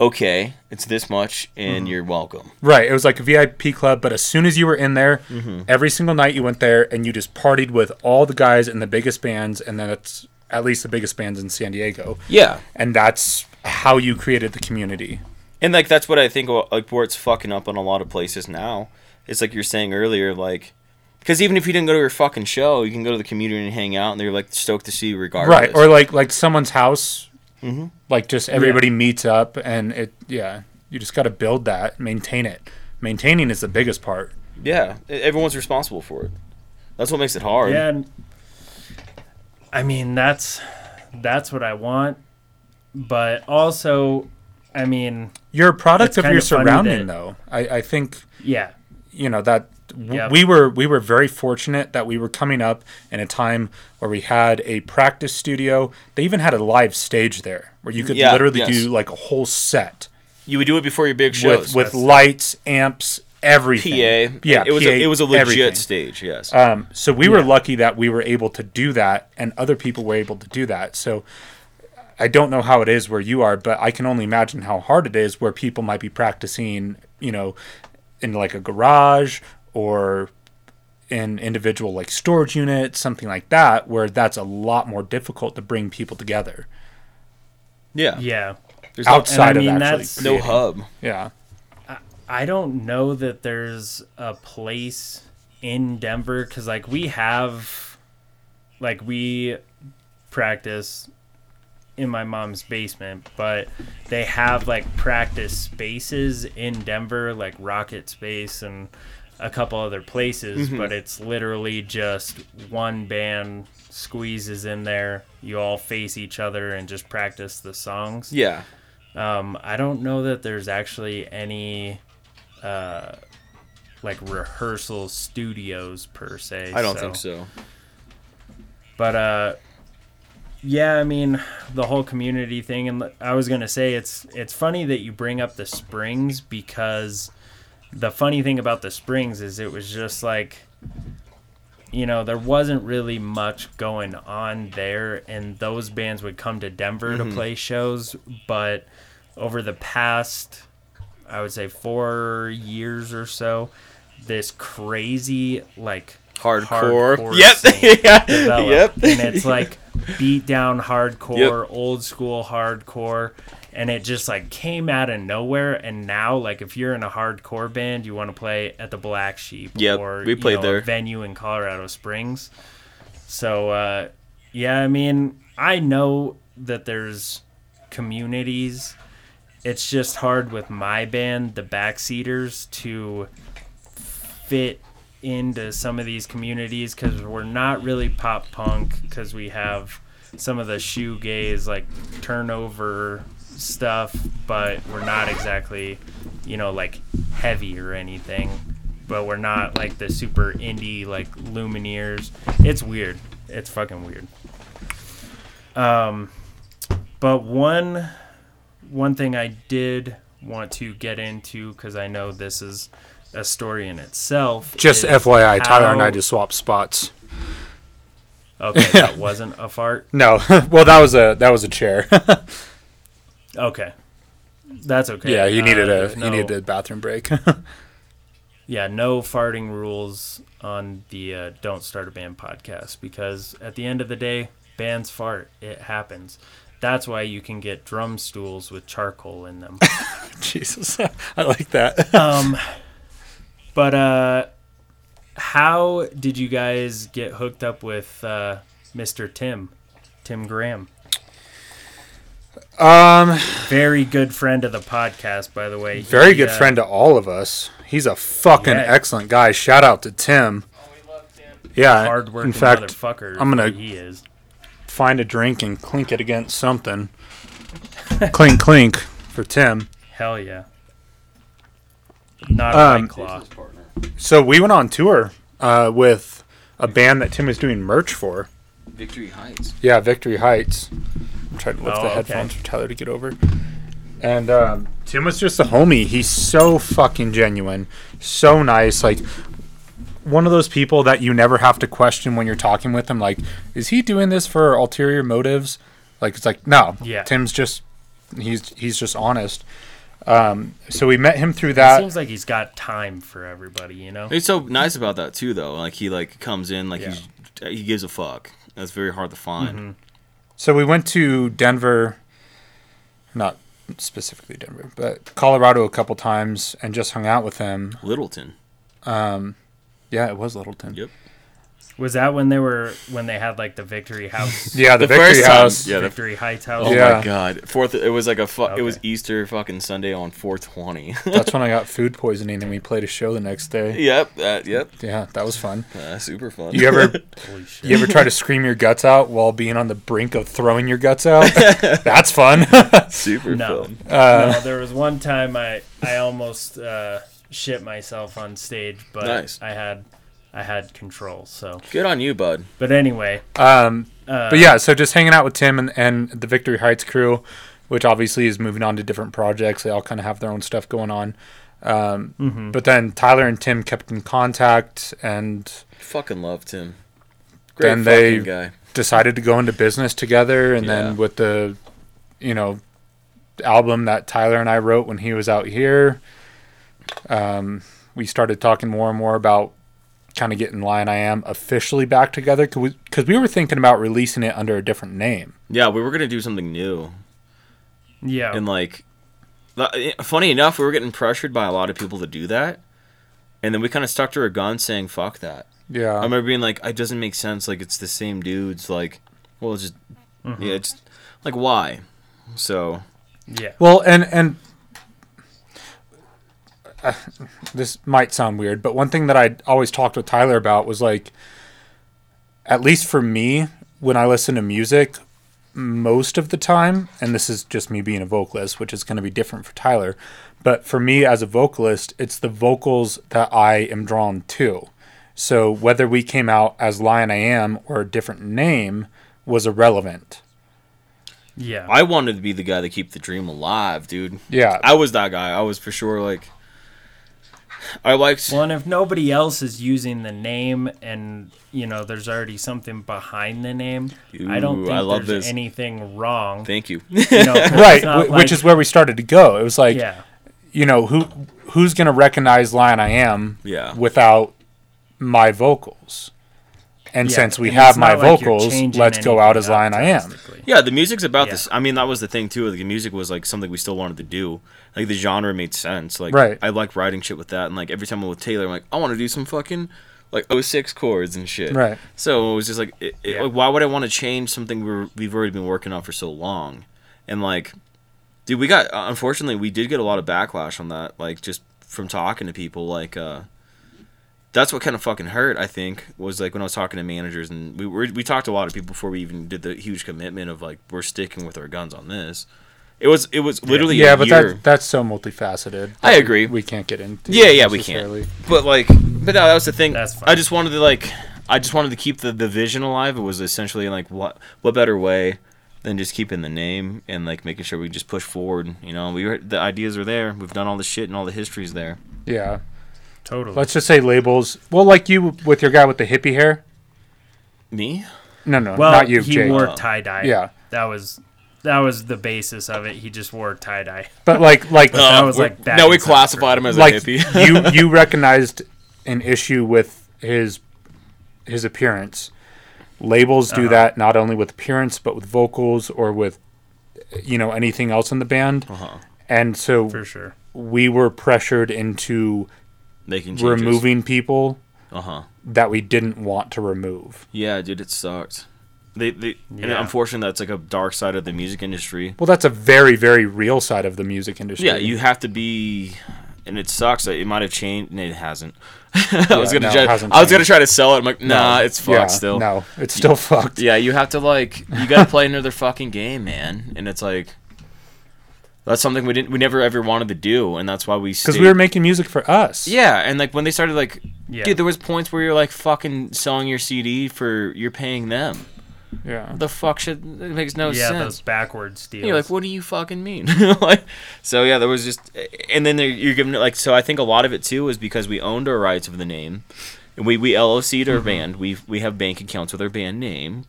okay, it's this much, Mm-hmm. and you're welcome. Right. It was like a VIP club, but as soon as you were in there, Mm-hmm. every single night you went there and you just partied with all the guys in the biggest bands, and then it's at least the biggest bands in San Diego, Yeah, and that's how you created the community. And like that's what I think like where it's fucking up in a lot of places now. It's like you're saying earlier, like because even if you didn't go to your fucking show, you can go to the community and hang out, and they're like stoked to see you regardless. Right. Or like like someone's house, Mm-hmm. like just everybody meets up, and it yeah, you just got to build that, maintain it. Maintaining is the biggest part. yeah, everyone's responsible for it. That's what makes it hard. Yeah, and I mean that's that's what I want, but also, I mean, You're a product of your of surrounding, that- though. I, I think yeah, you know that w- Yep. we were we were very fortunate that we were coming up in a time where we had a practice studio. They even had a live stage there where you could Yeah, literally yes. do like a whole set You would do it before your big shows. with with lights, amps, everything. PA. Yeah, it was PA, a, it was a legit everything. stage. Yes. Um, so we were lucky that we were able to do that, and other people were able to do that. So I don't know how it is where you are, but I can only imagine how hard it is where people might be practicing, you know, in like a garage or in individual like storage units, something like that, where that's a lot more difficult to bring people together yeah. yeah. There's no, outside mean, of actually that's- no hub. Yeah, I don't know that there's a place in Denver because, like, we have, like, we practice in my mom's basement, but they have like practice spaces in Denver, like Rocket Space and a couple other places, Mm-hmm. but it's literally just one band squeezes in there. You all face each other and just practice the songs. Yeah. Um, I don't know that there's actually any uh, like rehearsal studios per se. I don't think so. But uh, yeah, I mean the whole community thing, and I was gonna say it's it's funny that you bring up the Springs because the funny thing about the Springs is it was just like you know there wasn't really much going on there, and those bands would come to Denver to mm-hmm. play shows, but over the past I would say four years or so, this crazy like Hardcore. hardcore Yep. yeah. Yep. and it's like beat down hardcore, old school hardcore, and it just like came out of nowhere. And now, like, if you're in a hardcore band, you want to play at the Black Sheep Yep, or we you played know, there. a venue in Colorado Springs. So, uh, yeah, I mean, I know that there's communities. It's just hard with my band, the Backseaters, to fit into some of these communities because we're not really pop punk because we have some of the shoegaze like turnover stuff, but we're not exactly, you know, like heavy or anything. But we're not like the super indie like Lumineers. It's weird. It's fucking weird. Um, but one one thing I did want to get into because I know this is a story in itself. just FYI, Tyler and I how- just swapped spots. Okay, that wasn't a fart. No, well that was a that was a chair. Okay, that's okay. yeah, you needed Uh, a no- needed a bathroom break. yeah, no farting rules on the uh, Don't Start a Band podcast because at the end of the day, bands fart. It happens. That's why you can get drum stools with charcoal in them. Jesus, I like that. um, but uh, how did you guys get hooked up with uh, Mr. Tim, Tim Graham? Um, Very good friend of the podcast, by the way. very He, good uh, friend to all of us. He's a fucking Yeah. excellent guy. Shout out to Tim. Yeah, Hardworking in fact, motherfucker. I'm gonna- he is. find a drink and clink it against something. clink, clink for Tim. Hell yeah. Not a Um, white claw. So we went on tour uh, with a band that Tim was doing merch for. Victory Heights. Yeah, Victory Heights. I'm trying to lift Oh, the okay. headphones for Tyler to get over. And um, Tim was just a homie. He's so fucking genuine, so nice. Like one of those people that you never have to question when you're talking with him. Like, is he doing this for ulterior motives? Like, it's like no. Yeah. Tim's just he's he's just honest. Um, so we met him through It that. seems like he's got time for everybody, you know? He's so nice about that too, though. Like he like comes in like Yeah. he's he gives a fuck. That's very hard to find. Mhm. So we went to Denver, not specifically Denver, but Colorado a couple times and just hung out with him. Littleton. Um, yeah, it was Littleton. Yep. Was that when they were when they had like the Victory House, Yeah, the, The Victory first time, House. yeah. the- Victory Heights house? Oh Yeah. my god. Fourth. It was like a. Fu- It was Easter fucking Sunday on 420. That's when I got food poisoning and we played a show the next day. yep. Uh, yep. Yeah, that was fun. Uh, super fun. You ever Holy shit. you ever try to scream your guts out while being on the brink of throwing your guts out? That's fun. super No. fun. Uh, no, there was one time I I almost uh, shit myself on stage, but Nice. I had I had control. So, Good on you, bud. but anyway, um, uh, but yeah, so just hanging out with Tim and, and the Victory Heights crew, which obviously is moving on to different projects. They all kind of have their own stuff going on. Um, mhm. But then Tyler and Tim kept in contact and Fucking loved him. Great Then they- fucking guy. decided to go into business together. And Yeah. then with the, you know, album that Tyler and I wrote when he was out here, um, we started talking more and more about kind of getting Lion I Am officially back together because we, 'cause we were thinking about releasing it under a different name. Yeah, we were gonna do something new, yeah, and like, funny enough, we were getting pressured by a lot of people to do that, and then we kind of stuck to our guns, saying "fuck that." Yeah. I remember being like, "It doesn't make sense. Like, it's the same dudes. Like, well, it's just Mm-hmm. yeah, it's like why?" So yeah, Well, and and uh, this might sound weird, but one thing that I always talked with Tyler about was like, at least for me, when I listen to music, most of the time, and this is just me being a vocalist, which is going to be different for Tyler, but for me as a vocalist, it's the vocals that I am drawn to. So whether we came out as Lion I Am or a different name was irrelevant. yeah. I wanted to be the guy that keep the dream alive, dude. Yeah. I was that guy. I was for sure like. I liked. Well, and if nobody else is using the name, and you know, there's already something behind the name, I don't think I love there's this. anything wrong. Thank you. You know, 'cause right it's not wh- which is where we started to go it was like yeah, you know who who's gonna recognize lion i am Yeah. without my vocals and Yeah, since we and have my not like vocals let's go out as lion i am. Yeah, the music's about Yeah. this. I mean, that was the thing too. Like, the music was like something we still wanted to do. Like the genre made sense. Like, Right. I like writing shit with that. And like every time I'm with Taylor, I'm like, I want to do some fucking like 06 chords and shit. right So it was just like, it, it- Yeah. like, why would I want to change something we're, we've already been working on for so long? And like, dude, we got uh, unfortunately we did get a lot of backlash on that. Like just from talking to people. Like, uh, that's what kind of fucking hurt. I think was like when I was talking to managers and we were, we talked to a lot of people before we even did the huge commitment of like we're sticking with our guns on this. It was it was literally yeah a but year. that that's so multifaceted I agree. we can't get into Yeah, yeah, we can't. necessarily. But like, but no, that was the thing. That's fine. I just wanted to like, I just wanted to keep the, the vision alive. It was essentially like, what what better way than just keeping the name and like making sure we just push forward. You know, we were the ideas are there. We've done all the shit and all the history's there. yeah totally. let's just say labels well like you with your guy with the hippie hair Me? no no well, not you he Jake. wore tie dye. Yeah. that was that was the basis of it. He just wore tie dye. But like like that was like back no, we classified him as like a hippie. you you recognized an issue with his his appearance. Labels do Uh-huh. that not only with appearance but with vocals or with you know anything else in the band. Uh-huh. And so for sure. we were pressured into Making changes. removing people Uh huh. that we didn't want to remove. Yeah, dude, it sucked. They, they, and unfortunately, that's like a dark side of the music industry. Well, that's a very very real side of the music industry. Yeah, you have to be, and it sucks that it might have changed. And it hasn't. I was gonna, no, try, it hasn't I was gonna try to sell it. I'm like, nah, it's fucked yeah, still. No, it's still fucked. Yeah, you have to like, you gotta play another fucking game, man. And it's like, that's something we didn't, we never ever wanted to do, and that's why we. Because we were making music for us. Yeah, and like when they started like, Yeah. dude, there was points where you're like fucking selling your CD for you're paying them. Yeah. The fuck should it makes no yeah, sense. Yeah those backwards deals. You're like, what do you fucking mean? like, so yeah, there was just, and then there, you're giving it like, so I think a lot of it too is because we owned our rights of the name, and we we LLC'd Mm-hmm. our band. We we have bank accounts with our band name,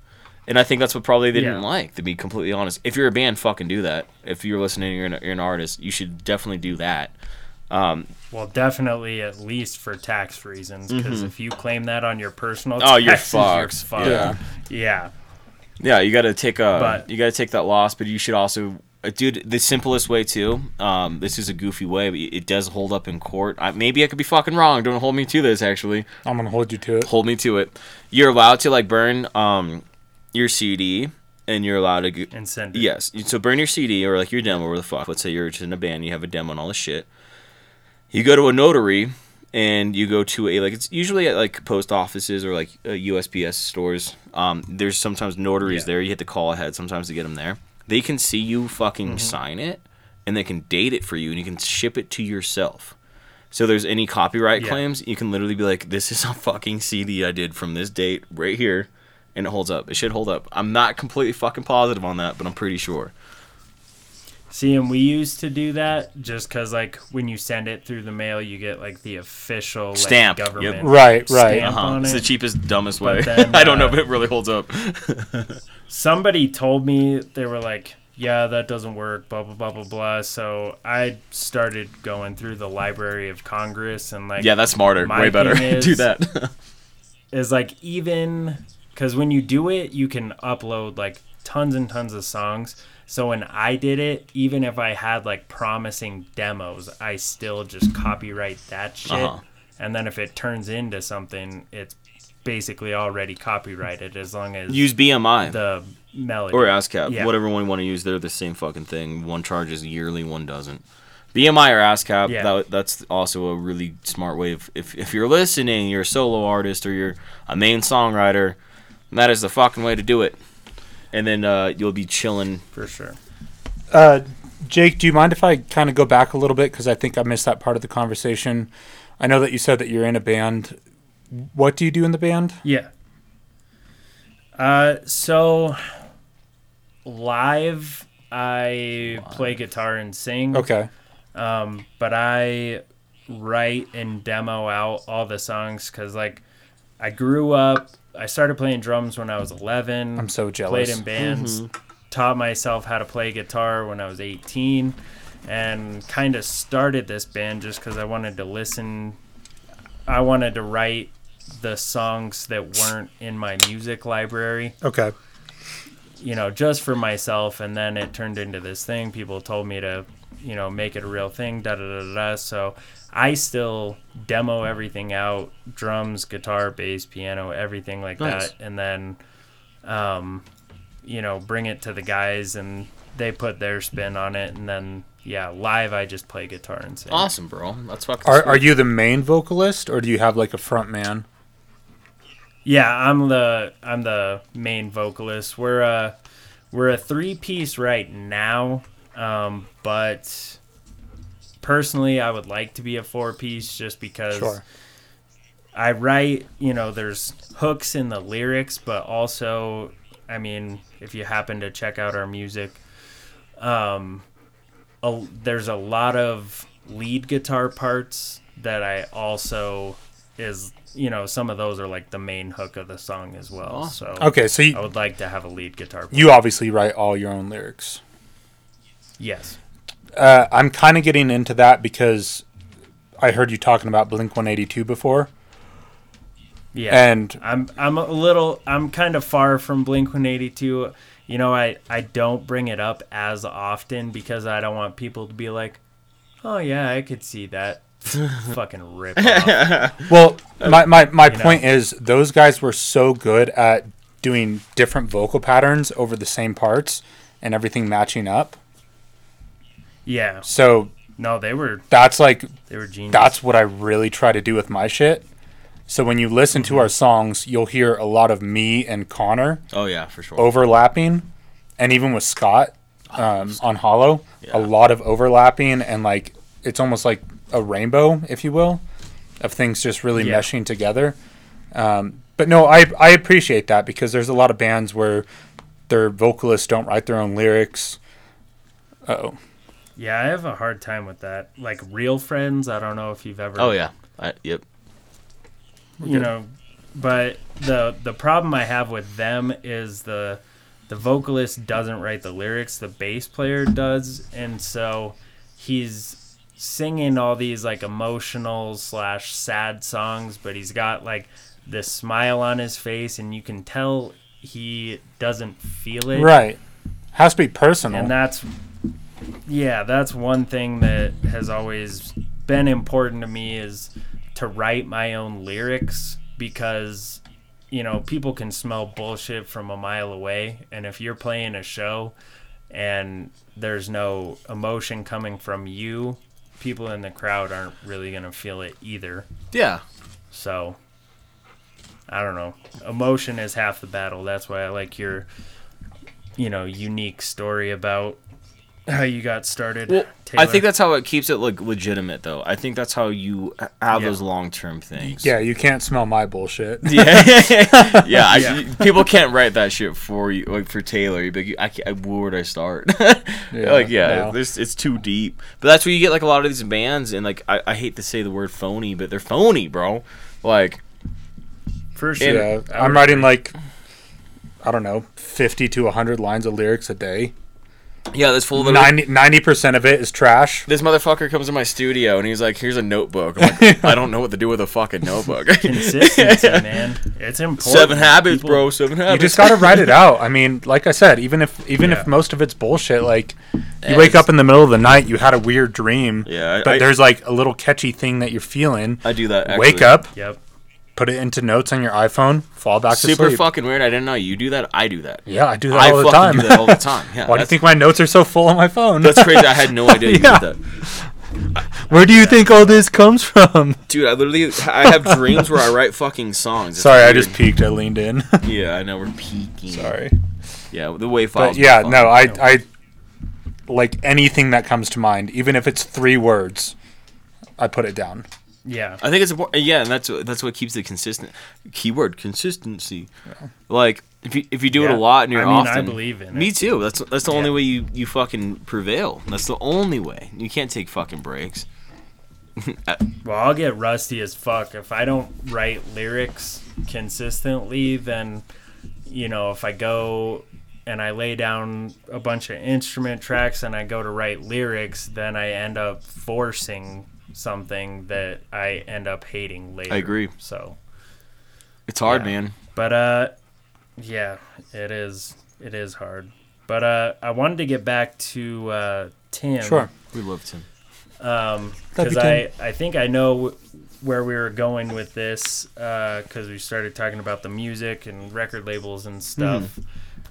and I think that's what probably they didn't like. To be completely honest, if you're a band, fucking do that. If you're listening, you're an, you're an artist, you should definitely do that. Um, Well, definitely at least for tax reasons, because if you claim that on your personal Mm-hmm. Oh, you're taxes, you're fucked. fucked. Yeah. yeah. Yeah, you got to take a But- you got to take that loss, but you should also, uh, dude. The simplest way too. Um, this is a goofy way, but it does hold up in court. I, maybe I could be fucking wrong. Don't hold me to this. Actually, I'm gonna hold you to it. hold me to it. You're allowed to like burn um your CD, and you're allowed to. go- and send it. Yes, so burn your CD or like your demo or the fuck. Let's say you're just in a band, you have a demo and all this shit. You go to a notary and you go to a like it's usually at like post offices or like uh, USPS stores. Um, there's sometimes notaries Yeah. there. You have to call ahead sometimes to get them there. They can see you fucking Mm-hmm. sign it, and they can date it for you, and you can ship it to yourself. So there's any copyright Yeah. claims, you can literally be like, "This is a fucking CD I did from this date right here," and it holds up. It should hold up. I'm not completely fucking positive on that, but I'm pretty sure. See, and we used to do that just because, like, when you send it through the mail, you get like the official like, Stamp, yep. government. Right, right. Stamp. Uh-huh. on It's the cheapest, dumbest way. then, I don't know uh, if it really holds up. Somebody told me they were like, "Yeah, that doesn't work." Blah blah blah blah blah. So I started going through the Library of Congress and like, Yeah, that's smarter. Way better. thing Do that. is like even because when you do it, you can upload like tons and tons of songs. So when I did it, even if I had like promising demos, I still just copyright that shit. Uh-huh. And then if it turns into something, it's basically already copyrighted as long as Use BMI the melody or ASCAP, Yeah. whatever one you want to use. They're the same fucking thing. One charges yearly, one doesn't. BMI or ASCAP, Yeah. that, that's also a really smart way. Of, if, if you're listening, you're a solo artist or you're a main songwriter, that is the fucking way to do it. And then uh, you'll be chilling. for sure. Uh, Jake, do you mind if I kind of go back a little bit because I think I missed that part of the conversation? I know that you said that you're in a band. What do you do in the band? Yeah. Uh, so live, I play guitar and sing. Okay. Um, but I write and demo out all the songs because, like, I grew up. I started playing drums when I was 11. I'm so jealous. Played in bands. Mm-hmm. Taught myself how to play guitar when I was 18, and kind of started this band just because I wanted to listen. I wanted to write the songs that weren't in my music library Okay. you know, just for myself, and then it turned into this thing. People told me to, you know, make it a real thing. Da da da da. da. So I still demo everything out: drums, guitar, bass, piano, everything like Nice. that, and then, um, you know, bring it to the guys, and they put their spin on it, and then yeah, live I just play guitar and sing. Awesome, bro. That's fucking Are, sweet. are you the main vocalist or do you have like a front man? Yeah, I'm the I'm the main vocalist. We're a we're a three piece right now, um, but personally, I would like to be a four piece just because Sure. I write. You know, there's hooks in the lyrics, but also, I mean, if you happen to check out our music, um, a, there's a lot of lead guitar parts that I also is you know some of those are like the main hook of the song as well. So Okay, so I would like to have a lead guitar. Player. you obviously write all your own lyrics. Yes. Uh, I'm kind of getting into that because I heard you talking about Blink 182 before, Yeah. and I'm I'm a little I'm kind of far from Blink 182. You know, I I don't bring it up as often because I don't want people to be like, "Oh yeah, I could see that." Fucking rip off. well, my my, my know. point is those guys were so good at doing different vocal patterns over the same parts and everything matching up. Yeah. So No, they were that's like they were genius. that's what I really try to do with my shit. So when you listen to our songs, you'll hear a lot of me and Connor Oh yeah, for sure. overlapping, and even with Scott um, on Hollow, Yeah. a lot of overlapping, and like it's almost like a rainbow, if you will, of things just really Yeah. meshing together. Um, but no, I I appreciate that because there's a lot of bands where their vocalists don't write their own lyrics. Oh, Yeah, I have a hard time with that. Like real friends, I don't know if you've ever oh yeah. I, yep. you know but the the problem i have with them is the the vocalist doesn't write the lyrics the bass player does and so he's singing all these like emotional slash sad songs but he's got like this smile on his face and you can tell he doesn't feel it right. Has to be personal. and that's yeah that's one thing that has always been important to me is to write my own lyrics because you know people can smell bullshit from a mile away and if you're playing a show and there's no emotion coming from you people in the crowd aren't really going to feel it either Yeah. so I don't know. Emotion is half the battle. That's why I like your you know, unique story about how you got started. Well, I think that's how it keeps it like legitimate, though. I think that's how you have Yeah. those long term things. yeah, you can't smell my bullshit. yeah, yeah. I, Yeah. people can't write that shit for you, like for Taylor. You'd like, I can't, where would I start? like, yeah, no. there's, it's too deep. But that's where you get like a lot of these bands, and like, I, I hate to say the word phony, but they're phony, bro. Like, for sure. Yeah, I I'm writing like I don't know, 50 to 100 lines of lyrics a day. Yeah, that's full of 90 percent of it is trash. This motherfucker comes to my studio and he's like, "Here's a notebook." I'm like, I don't know what to do with a fucking notebook. consistency, man. It's important. Seven habits, People- bro. Seven habits. You just got to write it out. I mean, like I said, even if even Yeah. if most of it's bullshit, like you Yeah, wake up in the middle of the night, you had a weird dream, Yeah, I- but I- there's like a little catchy thing that you're feeling. I do that. Wake up, Yep. Put it into notes on your iPhone, fall back to sleep. Super fucking weird. I didn't know you do that. I do that. yeah, I do that I all the time. do that all the time. Yeah. Why do you think my notes are so full on my phone? That's crazy. I had no idea you Yeah. did that. Where do you think all this comes from? Dude, I literally I have dreams where I write fucking songs. It's Sorry, I just peeked. I leaned in. Yeah, I know we're peeking. Sorry. Yeah, the wave files. But yeah, no. I, I like anything that comes to mind, even if it's three words, I put it down. Yeah. I think it's important. Yeah, and that's that's what keeps it consistent. Keyword consistency. Like if you if you do it a lot and you're I mean, I believe in Me it. too. That's that's the only way you you fucking prevail. That's the only way. You can't take fucking breaks. Uh, well, I'll get rusty as fuck if I don't write lyrics consistently. Then, you know, if I go and I lay down a bunch of instrument tracks and I go to write lyrics, then I end up forcing something that I end up hating later. I agree. So, It's hard, Yeah. man. but uh, yeah, it is. It is hard. But uh, I wanted to get back to uh, Tim. Sure. We love Tim. Um, because I, I think I know wh- where we were going with this uh, because we started talking about the music and record labels and stuff.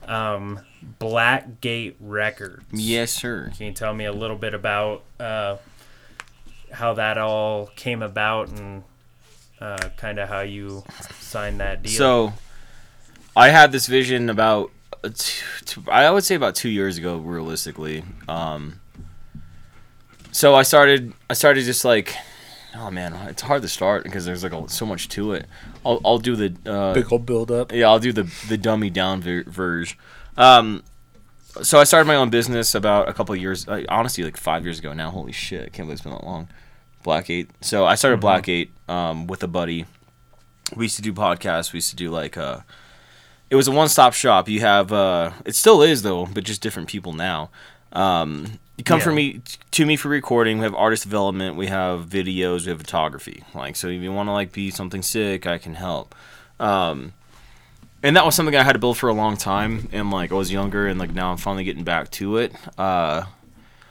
Um, Blackgate Records. Yes, sir. Can you tell me a little bit about uh, how that all came about and uh, kind of how you signed that deal? So, I had this vision about, uh, two, two, I would say about two years ago, realistically. Um, so I started, I started just like, oh man, it's hard to start because there's like a, so much to it. I'll, I'll do the, uh, Big old build up. yeah, I'll do the the dummy down ver- verge. Um, so I started my own business about a couple of years, uh, honestly, like five years ago now. Holy shit, I can't believe it's been that long. Black Eight. So I started Black Eight um, with a buddy. We used to do podcasts. We used to do like uh, it was a one stop shop. You have uh, it still is though, but just different people now. Um, you come Yeah. for me to me for recording. We have artist development. We have videos. We have photography. Like so, if you want to like be something sick, I can help. Um, and that was something I had to build for a long time. And like I was younger, and like now I'm finally getting back to it. Uh,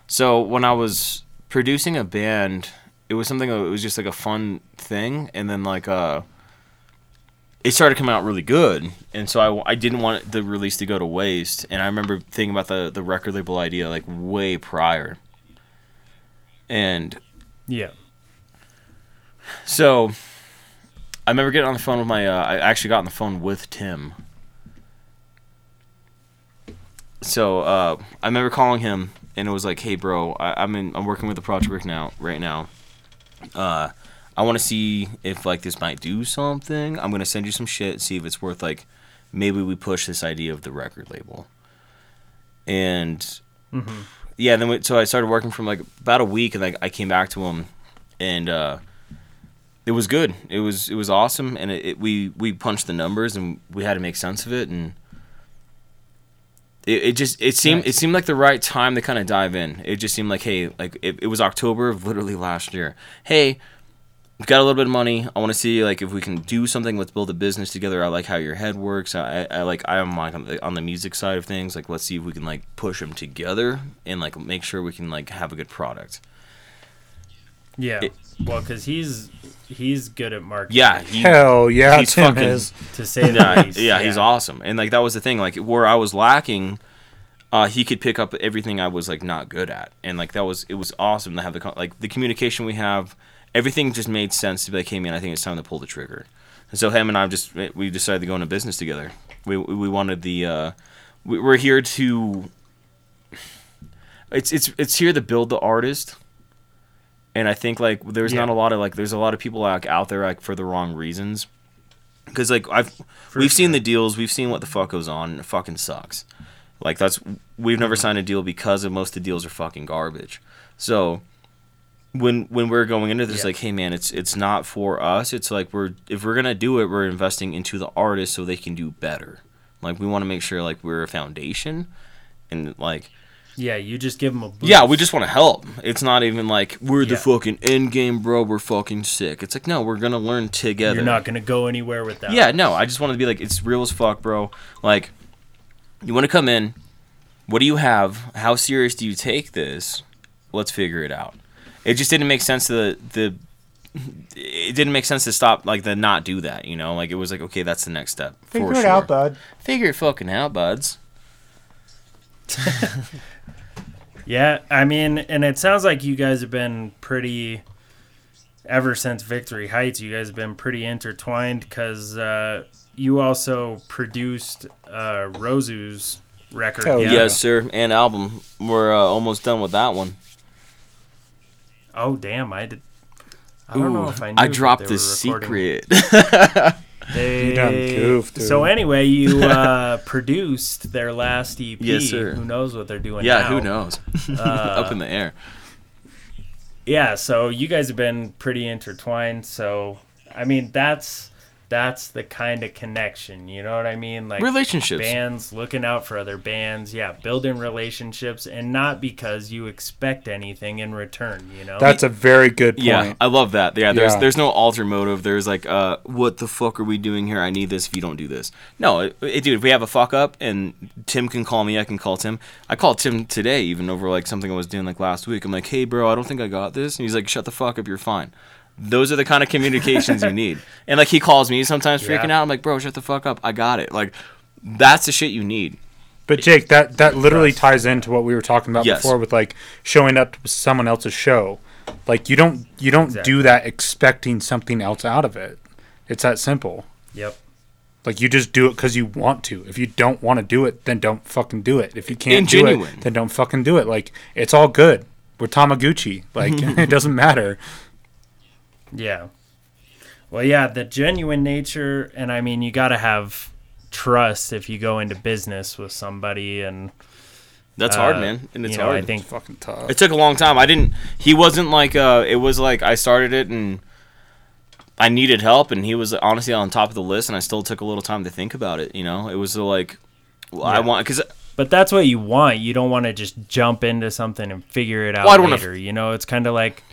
so when I was producing a band, it was something. It was just like a fun thing, and then like uh, it started coming out really good, and so I, I didn't want the release to go to waste. And I remember thinking about the the record label idea like way prior. And Yeah. so I remember getting on the phone with my. Uh, I actually got on the phone with Tim. So uh, I remember calling him, and it was like, "Hey, bro, I, I'm in. I'm working with the project right now. Right now, uh, I want to see if like this might do something. I'm gonna send you some shit, see if it's worth like, maybe we push this idea of the record label." And yeah, then we, so I started working from like about a week, and like I came back to him, and uh, it was good. It was it was awesome, and it, it, we we punched the numbers, and we had to make sense of it, and it, it just it seemed it seemed like the right time to kind of dive in. It just seemed like hey, like it, it was October of literally last year. Hey, we've got a little bit of money. I want to see like if we can do something. Let's build a business together. I like how your head works. I, I like I'm like on the, on the music side of things. Like let's see if we can like push them together and like make sure we can like have a good product. Yeah. It- well, because he's he's good at marketing. Yeah, he, Hell yeah, he's Tim fucking- is. To say that. yeah, least. yeah, he's awesome. And like that was the thing, like where I was lacking, uh, he could pick up everything I was like not good at, and like that was it was awesome to have the con- like the communication we have. Everything just made sense to be like, hey man, I think it's time to pull the trigger. And so him and I just we decided to go into business together. We we wanted the uh, we, we're here to. It's it's it's here to build the artist. And I think like there's not a lot of like there's a lot of people like out there like for the wrong reasons because like I've we've seen the deals, we've seen what the fuck goes on, and it fucking sucks. Like that's we've never signed a deal because of most of the deals are fucking garbage. So when when we're going into this, Yeah. like, hey man, it's it's not for us. It's like we're if we're gonna do it, we're investing into the artist so they can do better. Like we want to make sure like we're a foundation, and like Yeah, you just give them a boost. yeah, we just want to help. It's not even like we're the Yeah. fucking end game, bro. We're fucking sick. It's like no, we're gonna learn together. You're not gonna go anywhere with that. Yeah, no, I just wanted to be like, it's real as fuck, bro. Like, you want to come in. What do you have? How serious do you take this? Let's figure it out. It just didn't make sense to the the. It didn't make sense to stop like the not do that. You know, like it was like okay, that's the next step. Figure for it sure. out, bud. Figure it fucking out, buds. Yeah, I mean, and it sounds like you guys have been pretty. Ever since Victory Heights, you guys have been pretty intertwined because uh, you also produced uh, Rosu's record. Hell yeah? Yes, sir. And album. We're uh, almost done with that one. Oh damn! I did. I don't know if I. Knew I dropped the secret. They, You done goofed, dude. So anyway, you uh, produced their last EP. Yes, sir. Who knows what they're doing? yeah, now. who knows? Uh, Up in the air. yeah so you guys have been pretty intertwined so i mean that's that's the kind of connection you know what i mean like Relationships. bands looking out for other bands yeah building relationships and not because you expect anything in return you know That's a very good point. Yeah, I love that. Yeah, there's Yeah. there's no alter motive. There's like, uh, what the fuck are we doing here? I need this. If you don't do this, no, it, it- dude. If we have a fuck up, and Tim can call me, I can call Tim. I called Tim today, even over like something I was doing like last week. I'm like, hey, bro, I don't think I got this, and he's like, shut the fuck up, you're fine. Those are the kind of communications you need. And like he calls me sometimes freaking Yeah. out. I'm like, bro, shut the fuck up. I got it. Like, that's the shit you need. But Jake, that that literally ties into what we were talking about Yes. before with like showing up to someone else's show. Like you don't you don't Exactly. do that expecting something else out of it. It's that simple. yep Like you just do it because you want to. If you don't want to do it, then don't fucking do it. If you can't do it, then don't fucking do it. Like it's all good. We're Tamaguchi. Like it doesn't matter. Yeah well yeah the genuine nature and i mean you got to have trust if you go into business with somebody and That's hard, Uh, man, and it's you know, hard. I think Fucking tough. It took a long time. I didn't. He wasn't like. Uh, it was like I started it and I needed help, and he was honestly on top of the list, and I still took a little time to think about it. You know, it was like well, I want because But that's what you want. You don't want to just jump into something and figure it out Well, I wanna f- you know, it's kind of like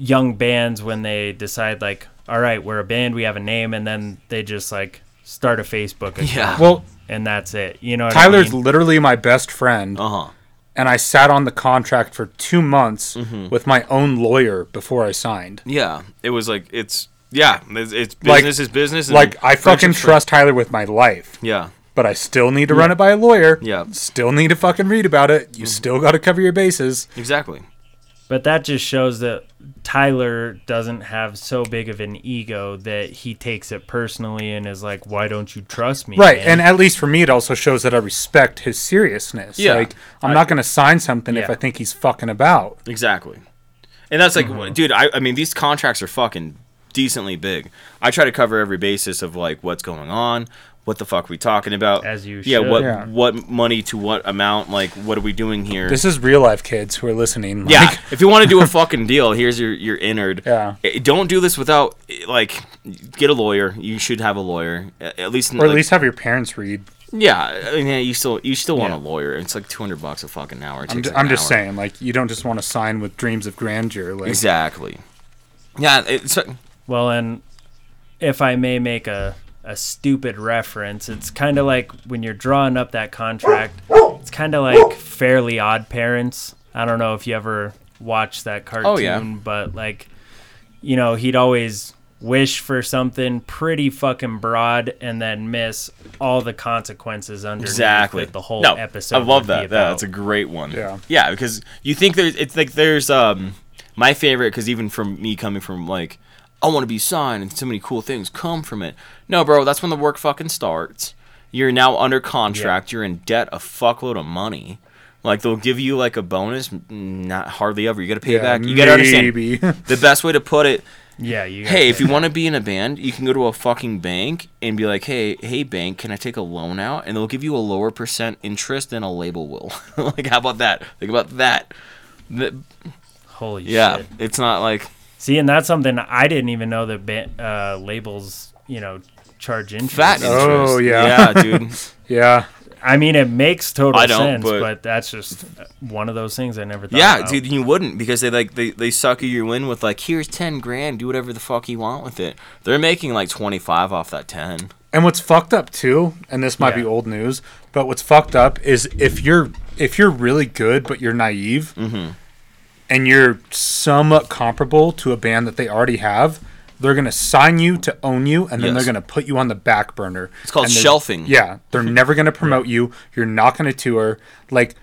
young bands when they decide like, all right, we're a band, we have a name, and then they just like start a Facebook account, yeah. well, and that's it. You know, what Tyler's I mean? literally my best friend, Uh huh. and I sat on the contract for two months Mm-hmm. with my own lawyer before I signed. Yeah. It was like it's yeah. It's, it's Like- business is business. and Like I fucking friendship's trust Tyler with my life, Yeah. but I still need to run it by a lawyer. Yeah. Still need to fucking read about it. You still got to cover your bases. Exactly. But that just shows that Tyler doesn't have so big of an ego that he takes it personally and is like, "Why don't you trust me?" Right, man?" and at least for me, it also shows that I respect his seriousness. Yeah. like I'm not going to sign something if I think he's fucking about. Exactly. And that's like, Mm-hmm. dude, I, I mean, these contracts are fucking decently big. I try to cover every basis of like what's going on, what the fuck are we talking about, As you yeah, should. what Yeah. what money to what amount, like what are we doing here? This is real life kids who are listening. Like, yeah, if you want to do a fucking deal, here's your your innard. Yeah. Eh, Don't do this without like get a lawyer. You should have a lawyer at least. or at like- least have your parents read. yeah. I mean, yeah, you still you still want Yeah. a lawyer. It's like two hundred bucks a fucking hour. I'm, takes ju- like I'm an just hour. saying, like you don't just want to sign with dreams of grandeur. Like Exactly. Yeah, it's Well, and if I may make a, a stupid reference, it's kind of like when you're drawing up that contract, it's kind of like Fairly OddParents. I don't know if you ever watched that cartoon, Oh, yeah. but like, you know, he'd always wish for something pretty fucking broad and then miss all the consequences underneath exactly the whole no, episode. I love that. Yeah, that's a great one. Yeah. yeah, because you think there's it's like there's um my favorite because even from me coming from like I want to be signed and so many cool things come from it. No, bro, that's when the work fucking starts. You're now under contract. You're in debt a fuckload of money. Like they'll give you like a bonus, not hardly ever. You got to pay it back. You got to understand. The best way to put it yeah, you. hey, if you want to be in a band, you can go to a fucking bank and be like, hey, hey, bank, can I take a loan out? And they'll give you a lower percent interest than a label will. like, how about that? Think about that. The- holy yeah, shit. it's not like See, and that's something I didn't even know that ba- uh, labels, you know, charge interest. fat interest. Oh, yeah. yeah, dude. yeah, I mean, it makes total I don't, sense, but- but, that's just one of those things I never thought yeah, about. dude, you wouldn't because they like they they sucker you in with like, here's ten grand, do whatever the fuck you want with it. They're making like twenty five off that ten. and what's fucked up too, and this might be old news, but what's fucked up is if you're if you're really good but you're naive, Mm-hmm. And you're somewhat comparable to a band that they already have. They're gonna sign you to own you, and then Yes. they're gonna put you on the back burner. It's called shelving. Yeah, they're never gonna promote you. You're not gonna tour. Like,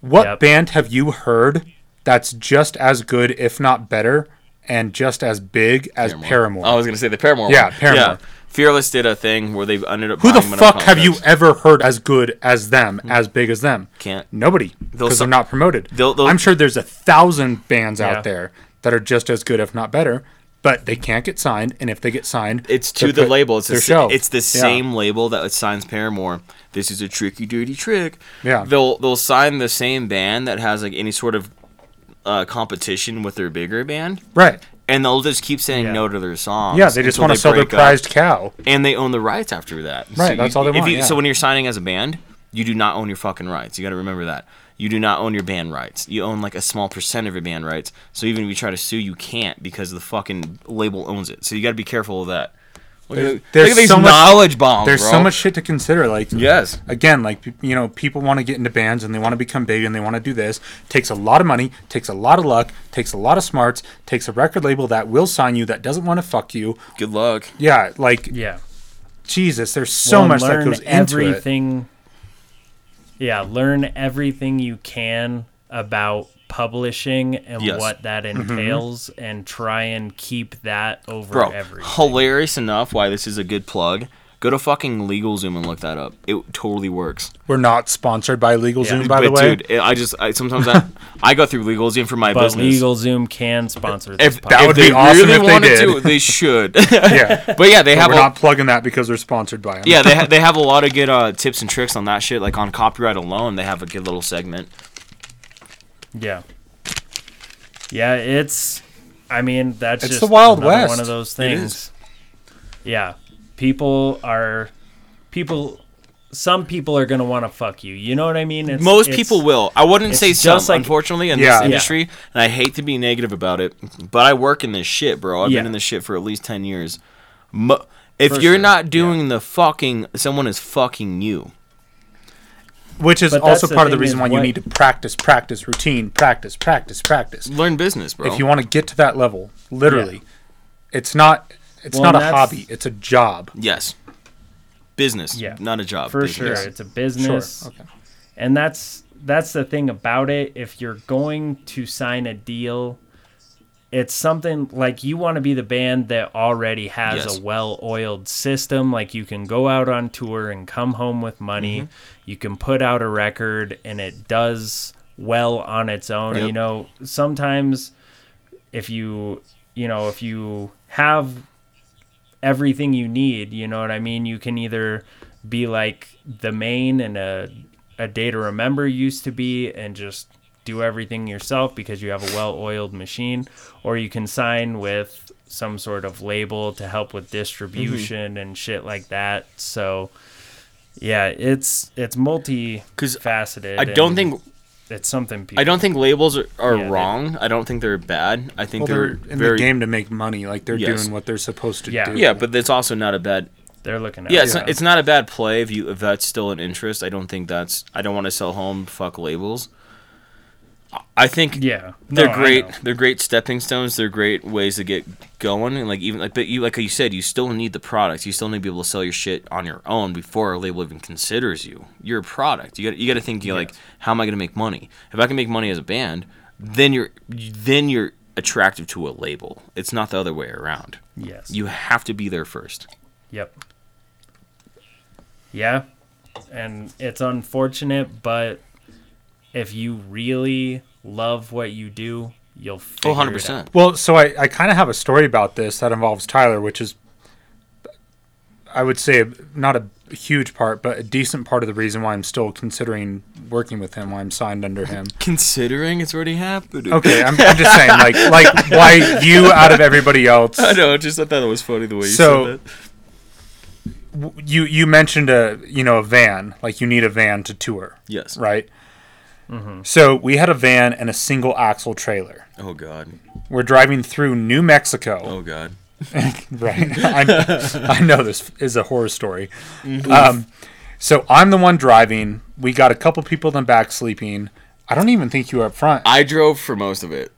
what Yep. band have you heard that's just as good, if not better, and just as big as Paramore? I was gonna say the Paramore. Yeah, one. Paramore. Fearless did a thing where they ended up. Who the buying them in a fuck have you ever heard as good as them, as big as them? Can't. Nobody, They'll because su- they're not promoted. they'll- they'll- I'm sure there's a thousand bands Yeah. out there that are just as good, if not better, but they can't get signed. And if they get signed, It's to the put- label. It's the, they're it's the Yeah. same label that signs Paramore. This is a tricky, dirty trick. Yeah. They'll they'll sign the same band that has like any sort of uh, competition with their bigger band, right. And they'll just keep saying Yeah. no to their songs. Yeah, they just want to sell their break up, prized cow. and they own the rights after that. Right, that's all they if want, You, yeah. So when you're signing as a band, you do not own your fucking rights. You got to remember that. You do not own your band rights. You own like a small percent of your band rights. So even if you try to sue, you can't because the fucking label owns it. So you got to be careful of that. Look, There's- at, there's look at these so much- knowledge bombs. There's bro. so much shit to consider. Like, Yes. again, like you know, people want to get into bands and they want to become big and they want to do this. Takes a lot of money, takes a lot of luck, takes a lot of smarts, takes a record label that will sign you that doesn't want to fuck you. Good luck. Yeah, like yeah. Jesus, there's so Well, much that learn goes into it. everything. Yeah, learn everything you can about publishing and Yes. what that Mm-hmm. entails, and try and keep that over Bro, everything. hilarious enough why this is a good plug. Go to fucking LegalZoom and look that up. It totally works. We're not sponsored by LegalZoom, by the way. dude, I just I sometimes I, I go through LegalZoom for my But business. LegalZoom can sponsor this if, podcast. That if would they be awesome really if they did. to, they should. yeah. but yeah, they But have we're a, not plugging that because they're sponsored by them. yeah they ha- they have a lot of good uh, tips and tricks on that shit. Like on copyright alone, they have a good little segment. Yeah. Yeah, it's. I mean, that's It's just the Wild another West. One of those things. Yeah, people are people. Some people are gonna want to fuck you. You know what I mean? It's, Most it's- people will. I wouldn't say just some, like- unfortunately, in Yeah. this Yeah. industry, and I hate to be negative about it, but I work in this shit, bro. I've Yeah. been in this shit for at least ten years. Mo- if For you're sure, not doing the fucking, someone is fucking you. Which is But also part of the reason is why you need to practice, practice, routine, practice, practice, practice. Learn business, bro. If you want to get to that level, literally, it's not it's Well, not a hobby, it's a job. yes, business, Yeah. not a job. for business. sure. It's a business. Sure. Okay. and that's that's the thing about it if you're going to sign a deal it's something like you want to be the band that already has Yes. a well-oiled system like you can go out on tour and come home with money Mm-hmm. you can put out a record and it does well on its own Yep. you know sometimes if you you know if you have everything you need you know what i mean you can either be like the Maine and a, a day to remember used to be and just do everything yourself because you have a well-oiled machine or you can sign with some sort of label to help with mm-hmm. distribution and shit like that so yeah it's it's multifaceted I don't think it's something people I don't think labels are, are Yeah, they- wrong. I don't think they're bad. I think Well, they're, they're in very the game to make money, like they're Yes. doing what they're supposed to Yeah. do. yeah, but it's also not a bad they're looking at Yeah, it. it's, not, it's not a bad play if you if that's still an interest. I don't think that's. I don't want to sell home. Fuck labels. I think yeah they're No, great. They're great stepping stones. They're great ways to get going. And like even like, but you like you said, you still need the product. You still need to be able to sell your shit on your own before a label even considers you. You're a product. You got you got to think. You like, how am I going to make money? If I can make money as a band, then you're then you're attractive to a label. It's not the other way around. yes You have to be there first. Yep. Yeah. And it's unfortunate, but if you really love what you do, you'll figure Oh, 100 it out. percent. Well, so I, I kind of have a story about this that involves Tyler, which is, I would say, not a huge part, but a decent part of the reason why I'm still considering working with him, why I'm signed under him. Considering it's already happened. Okay, I'm, I'm just saying, like, like why you out of everybody else? I know. I just thought that was funny the way you So- said that. You you mentioned a you know a van, like you need a van to tour, Yes. right? So we had a van and a single axle trailer. Oh God. We're driving through New Mexico. Oh God. right? I, I know this is a horror story. Um, so I'm the one driving. We got a couple people in the back sleeping. I don't even think you were up front. I drove for most of it.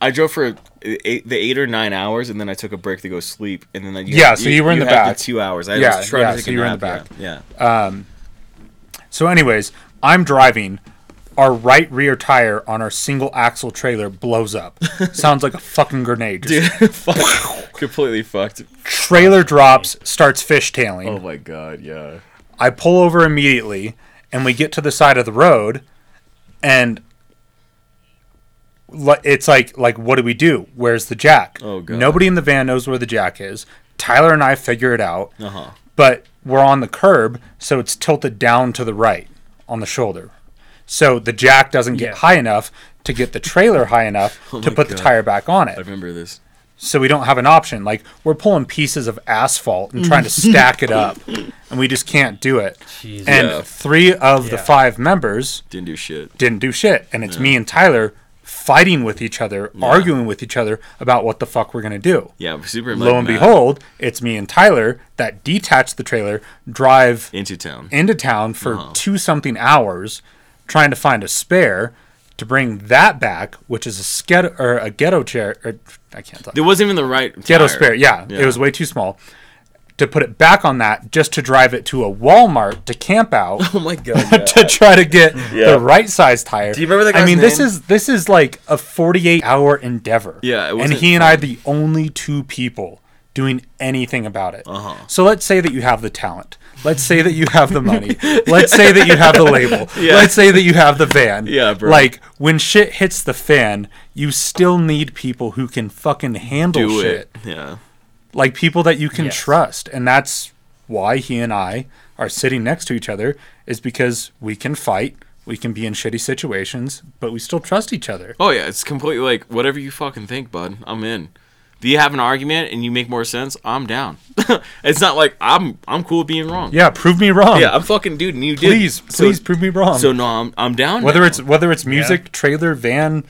I drove for eight, the eight or nine hours, and then I took a break to go sleep, and then I, you Yeah, so you were in the had back. two hours. I Yeah, yeah, so you were in the back. Yeah. yeah. So, anyways, I'm driving. Our right rear tire on our single axle trailer blows up. Sounds like a fucking grenade. Just Dude, fuck. completely fucked. Trailer drops, starts fishtailing. Oh my God. Yeah. I pull over immediately, and we get to the side of the road, and it's like, like, what do we do? Where's the jack? Oh, God. Nobody in the van knows where the jack is. Tyler and I figure it out, Uh huh. but we're on the curb, so it's tilted down to the right on the shoulder. So the jack doesn't get Yeah. high enough to get the trailer high enough Oh to put the tire back on it. I remember this. So we don't have an option. Like we're pulling pieces of asphalt and trying to stack it up, and we just can't do it. Jesus. And Yeah. three of the five members Didn't do shit. didn't do shit, and it's me and Tyler fighting with each other, arguing with each other about what the fuck we're gonna do. Yeah. Super. Lo and behold, it's me and Tyler that detach the trailer, drive Into town. into town for Uh-huh. two something hours, trying to find a spare to bring that back, which is a sket or a ghetto chair. Or, I can't talk. It wasn't even the right Ghetto tire. spare, yeah, Yeah. it was way too small. To put it back on that, just to drive it to a Walmart to camp out Oh my God. to try to get Yeah. the right size tire. Do you remember that I guy's mean, this is this is like a 48 hour endeavor. Yeah, it and he and I are the only two people doing anything about it. Uh-huh. So let's say that you have the talent. Let's say that you have the money. Let's say that you have the label. Yeah. Let's say that you have the van. Yeah, bro. Like when shit hits the fan, you still need people who can fucking handle Do shit. it. Yeah. Like people that you can Yes. trust. And that's why he and I are sitting next to each other is because we can fight, we can be in shitty situations, but we still trust each other. Oh yeah, it's completely like whatever you fucking think, bud. I'm in. Do you have an argument and you make more sense? I'm down. it's not like I'm I'm cool with being wrong. Yeah, prove me wrong. Yeah, I'm fucking dude, and you did. please, So- please prove me wrong. So no, I'm I'm down. whether now. it's whether it's music, trailer, van,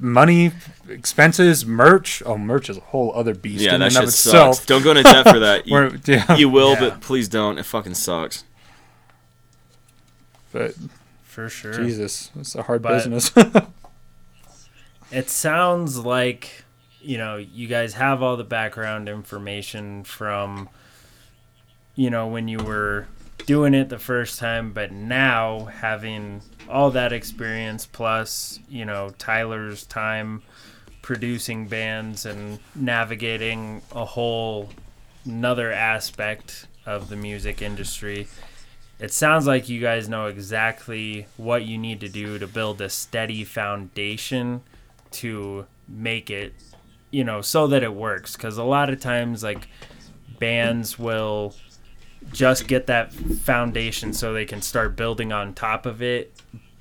money, expenses, merch. Oh, merch is a whole other beast yeah, in that and shit of itself. sucks. Don't go into debt for that. You, yeah, you will, Yeah. but please don't. It fucking sucks. but For sure. Jesus, it's a hard But- business. It sounds like, you know, you guys have all the background information from, you know, when you were doing it the first time, but now having all that experience plus, you know, Tyler's time producing bands and navigating a whole another aspect of the music industry. It sounds like you guys know exactly what you need to do to build a steady foundation to make it, you know, so that it works. Because a lot of times, like, bands will just get that foundation so they can start building on top of it.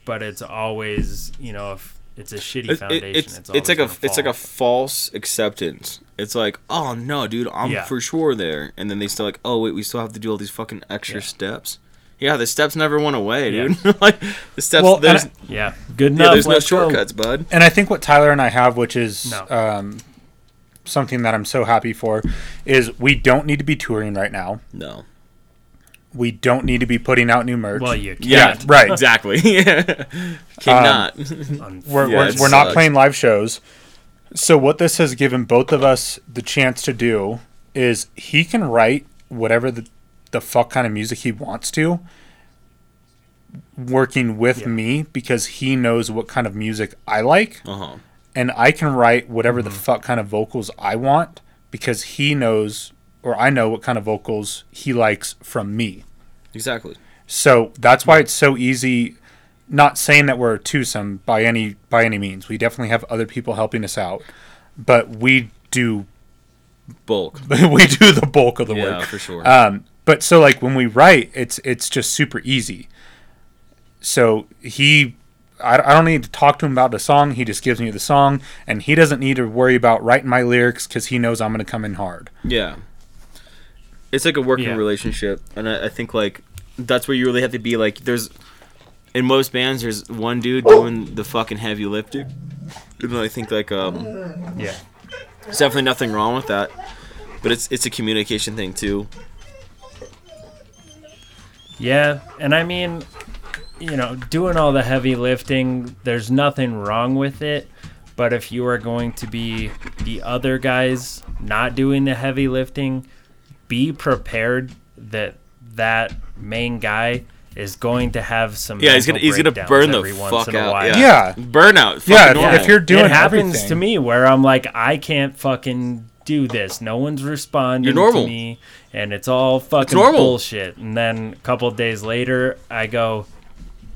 But it's always, you know, if it's a shitty It- it- foundation, it's it's, it's like a always it's like a false acceptance. It's like, oh no, dude, I'm Yeah. for sure there, and then they still like, oh wait, we still have to do all these fucking extra Yeah. steps. Yeah, the steps never went away, Yeah. dude. like the steps, Well, there's I- yeah, good yeah, enough. there's no let's go. shortcuts, bud. and I think what Tyler and I have, which is No. um, something that I'm so happy for, is we don't need to be touring right now. No. We don't need to be putting out new merch. Well, you can't. Yeah, right. Exactly. Cannot. un- we're, Yeah, we're, we're not playing live shows. So what this has given both of us the chance to do is he can write whatever the the fuck kind of music he wants to working with Yeah. me because he knows what kind of music I like uh huh. And I can write whatever Mm-hmm. the fuck kind of vocals I want because he knows or I know what kind of vocals he likes from me. Exactly. So that's why it's so easy. Not saying that we're twosome by any by any means. We definitely have other people helping us out, but we do Bulk. we do the bulk of the Yeah, work. Yeah, for sure. Um, but so like when we write, it's it's just super easy. So he, I, I don't need to talk to him about the song. He just gives me the song, and he doesn't need to worry about writing my lyrics because he knows I'm going to come in hard. Yeah. It's like a working Yeah. relationship, and I, I think like that's where you really have to be like. There's in most bands, there's one dude doing the fucking heavy lifting. And I think like um, Yeah. there's definitely nothing wrong with that, but it's it's a communication thing too. Yeah, and I mean, you know, doing all the heavy lifting, there's nothing wrong with it. But if you are going to be the other guys not doing the heavy lifting, be prepared that that main guy is going to have some. Yeah, he's gonna he's gonna burn the once fuck in a out. while. Yeah. Yeah. burnout. Yeah, if- normal. if you're doing it happens everything. to me where I'm like, I can't fucking do this. No one's responding You're normal. to me, and it's all fucking normal. bullshit. And then a couple days later, I go,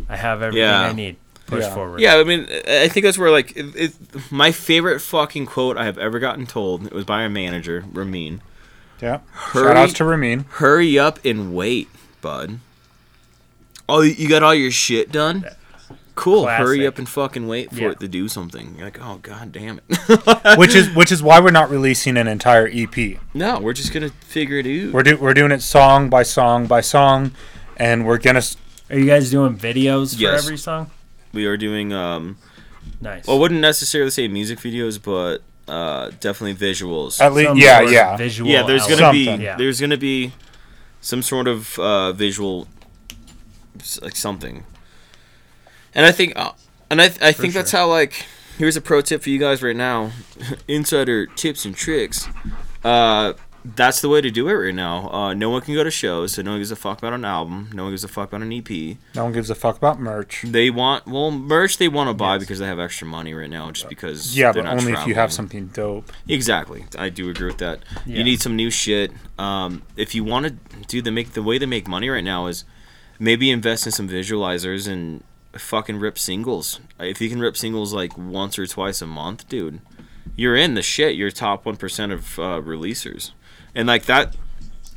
I have everything Yeah. I need. Push Yeah. forward. Yeah, I mean, I think that's where like it, it, my favorite fucking quote I have ever gotten told. It was by a manager, Ramin. Yeah. Hurry- Shout outs to Ramin. Hurry up and wait, bud. Oh, you got all your shit done? Cool. Hurry up and fucking wait for Yeah. it to do something. You're like, oh god damn it. which is which is why we're not releasing an entire EP. no, we're just gonna figure it out. We're do, we're doing it song by song by song, and we're gonna s- Are you guys doing videos for Yes. every song? We are doing um. Nice. Well, I wouldn't necessarily say music videos, but uh, definitely visuals. at least Some yeah sort of yeah Visual yeah, there's gonna element. be Something. Yeah. there's gonna be some sort of uh, visual, s- like something. And I think, uh, and I th- I think that's sure. how like here's a pro tip for you guys right now, insider tips and tricks. Uh, that's the way to do it right now. Uh, no one can go to shows, so no one gives a fuck about an album. No one gives a fuck about an EP. No one gives a fuck about merch. They want well merch they want to buy Yes. because they have extra money right now, just because. Yeah, they're but not only if you have something dope. Exactly, I do agree with that. Yeah. You need some new shit. Um, if you want to do the make the way they make money right now is maybe invest in some visualizers and fucking rip singles. If you can rip singles like once or twice a month, dude, you're in the shit. You're top one percent of uh, releasers, and like that.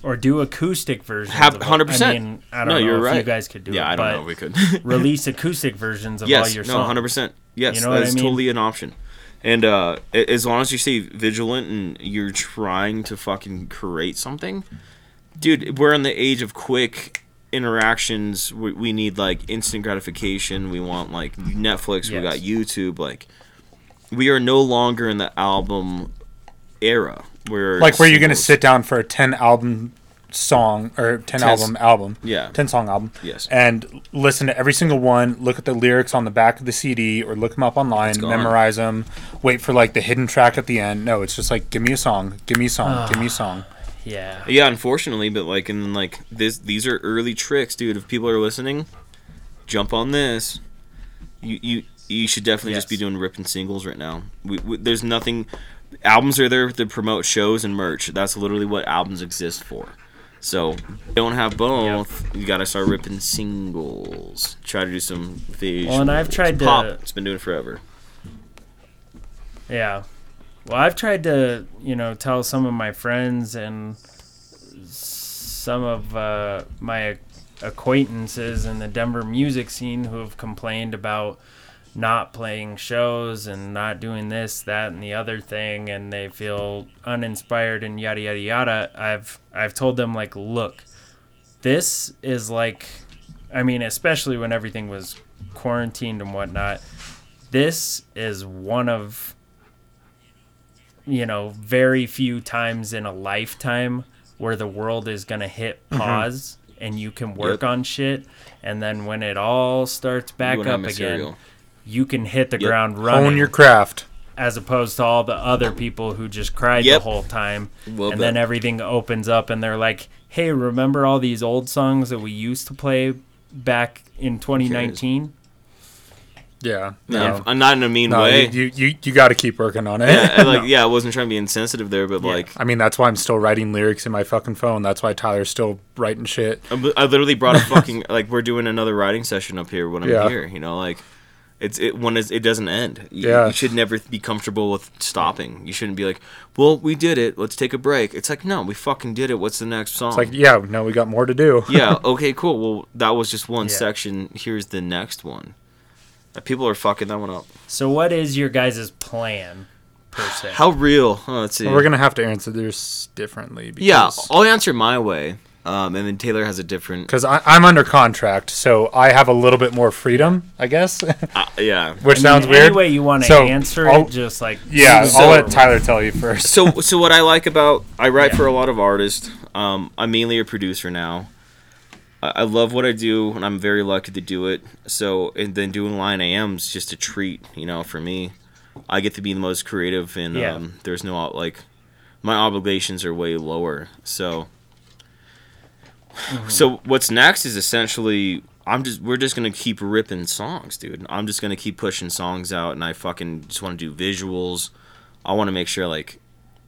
Or do acoustic versions. Have- 100%. I mean, I don't No, know you're if right. you guys could do yeah, it. I don't but know if we could. release acoustic versions of all yes, your no, songs. hundred percent. Yes, You know that's I mean? totally an option. And uh, as long as you stay vigilant and you're trying to fucking create something, dude, we're in the age of quick interactions. We, we need like instant gratification. We want like Netflix. We got YouTube. Like, we are no longer in the album era. Where Like, where you're gonna sit down for a ten album song or ten Ten s- album album, Yeah. ten song album, Yes. and listen to every single one. Look at the lyrics on the back of the CD or look them up online. Memorize them. Wait for like the hidden track at the end. No, it's just like give me a song, give me a song, give me a ah, song. Yeah. Yeah, unfortunately, but like, and like this, these are early tricks, dude. If people are listening, jump on this. You you you should definitely just be doing ripping singles right now. We, we, there's nothing. Albums are there to promote shows and merch. That's literally what albums exist for. So don't have both. You gotta start ripping singles. Try to do some visuals. Well, and I've tried to- Pop. It's been doing it forever. Yeah. Well, I've tried to, you know, tell some of my friends and some of uh, my acquaintances in the Denver music scene who have complained about not playing shows and not doing this, that, and the other thing, and they feel uninspired and yada yada yada. I've I've told them like, look, this is like, I mean, especially when everything was quarantined and whatnot. This is one of you know, very few times in a lifetime where the world is going to hit pause and you can work Yep. on shit. And then when it all starts back up again, material. You can hit the Yep. ground running Own your craft. as opposed to all the other people who just cried Yep. the whole time. Well and done. then everything opens up and they're like, hey, remember all these old songs that we used to play back in 2019? Yeah. Yeah, No, I'm not in a mean no way. you you, you, you got to keep working on it. yeah, I, like yeah, I wasn't trying to be insensitive there, but like I mean, that's why I'm still writing lyrics in my fucking phone. That's why Tyler's still writing shit. I I literally brought a fucking like we're doing another writing session up here when I'm Yeah. here. You know, like it's it when it's, it doesn't end. You, Yeah. you should never be comfortable with stopping. You shouldn't be like, well, we did it. Let's take a break. It's like no, we fucking did it. What's the next song? It's like, yeah, no, we got more to do. yeah, okay, cool. Well, that was just one Yeah. section. Here's the next one. Uh, People are fucking that one up. So, what is your guys' plan, per se? How real? Oh, let's see. We're gonna have to answer this differently. Because, yeah, I'll answer my way, um, and then Taylor has a different. because I'm under contract, so I have a little bit more freedom, I guess. Uh, yeah. Which I mean, sounds weird. Any way you want to So, answer I'll- it, just like yeah, So- I'll let Tyler tell you first. so so what I like about I write Yeah. for a lot of artists. Um, I'm mainly a producer now. I, I love what I do, and I'm very lucky to do it. So and then doing Lion I Am's just a treat, you know, for me. I get to be the most creative, and Yeah. um, there's no like my obligations are way lower. So Mm-hmm. so what's next is essentially I'm just we're just gonna keep ripping songs, dude. I'm just gonna keep pushing songs out, and I fucking just want to do visuals. I want to make sure like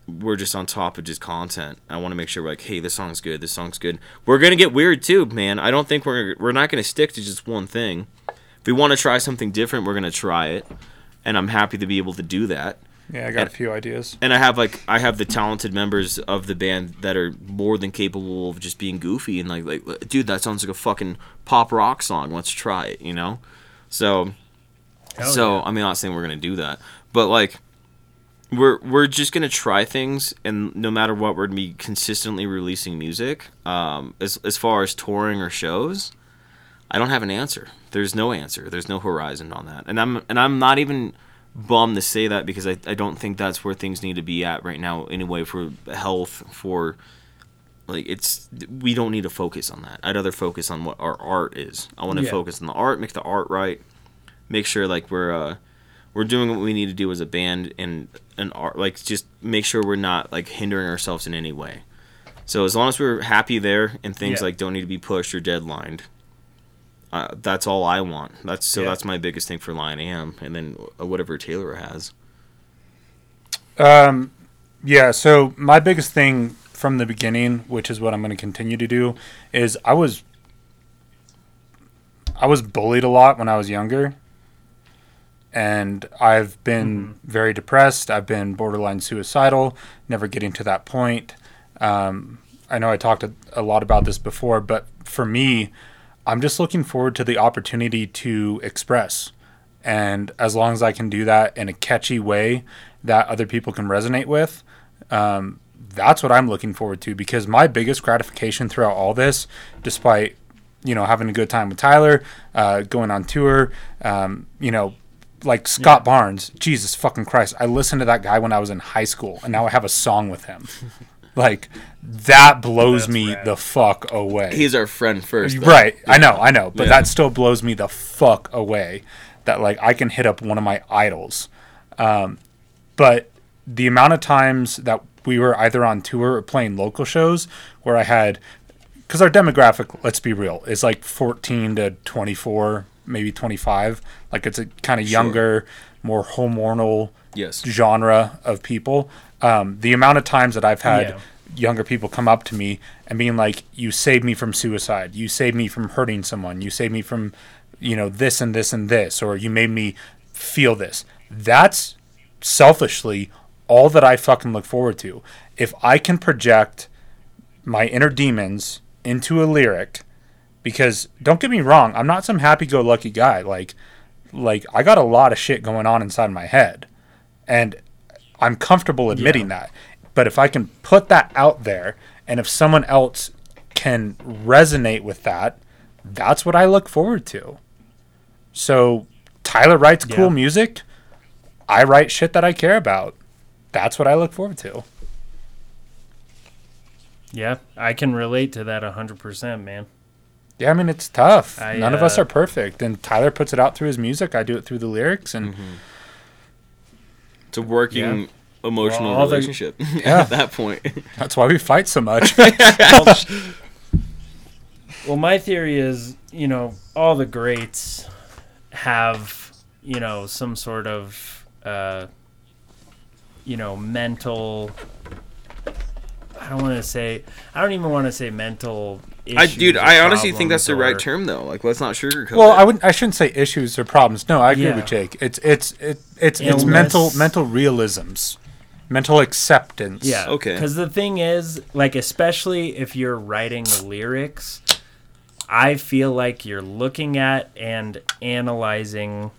we're just on top of just content. I want to make sure we're like, hey, this song's good. This song's good. We're gonna get weird too, man. I don't think we're we're not gonna stick to just one thing. If we want to try something different, we're gonna try it, and I'm happy to be able to do that yeah, I got a few ideas. and I have like I have the talented members of the band that are more than capable of just being goofy and like like dude that sounds like a fucking pop rock song. Let's try it you know? So Hell so yeah. I mean I'm not saying we're gonna do that but like we're we're just gonna try things and no matter what we're gonna be consistently releasing music. Um as as far as touring or shows I don't have an answer. There's no answer. There's no horizon on that. And I'm and I'm not even bummed to say that because I, I don't think that's where things need to be at right now anyway for health for like it's we don't need to focus on that i'd rather focus on what our art is i want to Yeah. focus on the art make the art right make sure like we're uh we're doing what we need to do as a band and an art like just make sure we're not like hindering ourselves in any way so as long as we're happy there and things Yeah. like don't need to be pushed or deadlined uh, that's all i want that's so Yeah. that's my biggest thing for Lion I Am and then uh, whatever taylor has Um, yeah. So my biggest thing from the beginning, which is what I'm going to continue to do, is I was I was bullied a lot when I was younger, and I've been very depressed. I've been borderline suicidal, never getting to that point. Um, I know I talked a, a lot about this before, but for me, I'm just looking forward to the opportunity to express. And as long as I can do that in a catchy way that other people can resonate with, um, that's what I'm looking forward to. Because my biggest gratification throughout all this, despite you know having a good time with Tyler, uh, going on tour, um, you know, like Scott Barnes, Jesus fucking Christ, I listened to that guy when I was in high school, and now I have a song with him. like that blows That's me rad. the fuck away. he's our friend first though. Right. I know, I know. But Yeah. that still blows me the fuck away that like I can hit up one of my idols. Um, but the amount of times that we were either on tour or playing local shows where I had because our demographic, let's be real, is like 14 to 24, maybe 25. Like it's a kind of Sure. younger, more hormonal yes genre of people. Um, the amount of times that I've had Yeah. younger people come up to me and being like, "You saved me from suicide. You saved me from hurting someone. You saved me from, you know, this and this and this, or you made me feel this." That's selfishly all that I fucking look forward to. If I can project my inner demons into a lyric, because don't get me wrong, I'm not some happy-go-lucky guy. Like, like I got a lot of shit going on inside my head and I'm comfortable admitting that. But if I can put that out there, and if someone else can resonate with that, that's what I look forward to. So Tyler writes cool Yeah. music. I write shit that I care about. That's what I look forward to. Yeah, I can relate to that 100%, man. Yeah, I mean it's tough. I, None of us uh, are perfect, and Tyler puts it out through his music. I do it through the lyrics, and it's a working Yeah. emotional Well, all the- relationship Yeah. at that point that's why we fight so much. Well, my theory is, you know, all the greats have, you know, some sort of, uh, you know, mental. I don't want to say. I don't even want to say mental. I, issues dude, I honestly think that's the problems right term though. Like, let's not sugarcoat. Well, it. I wouldn't. I shouldn't say issues or problems. No, I agree Yeah. with Jake. It's it's it, it's it's mental mental realisms, mental acceptance. Yeah. Okay. Because the thing is, like, especially if you're writing lyrics, I feel like you're looking at and analyzing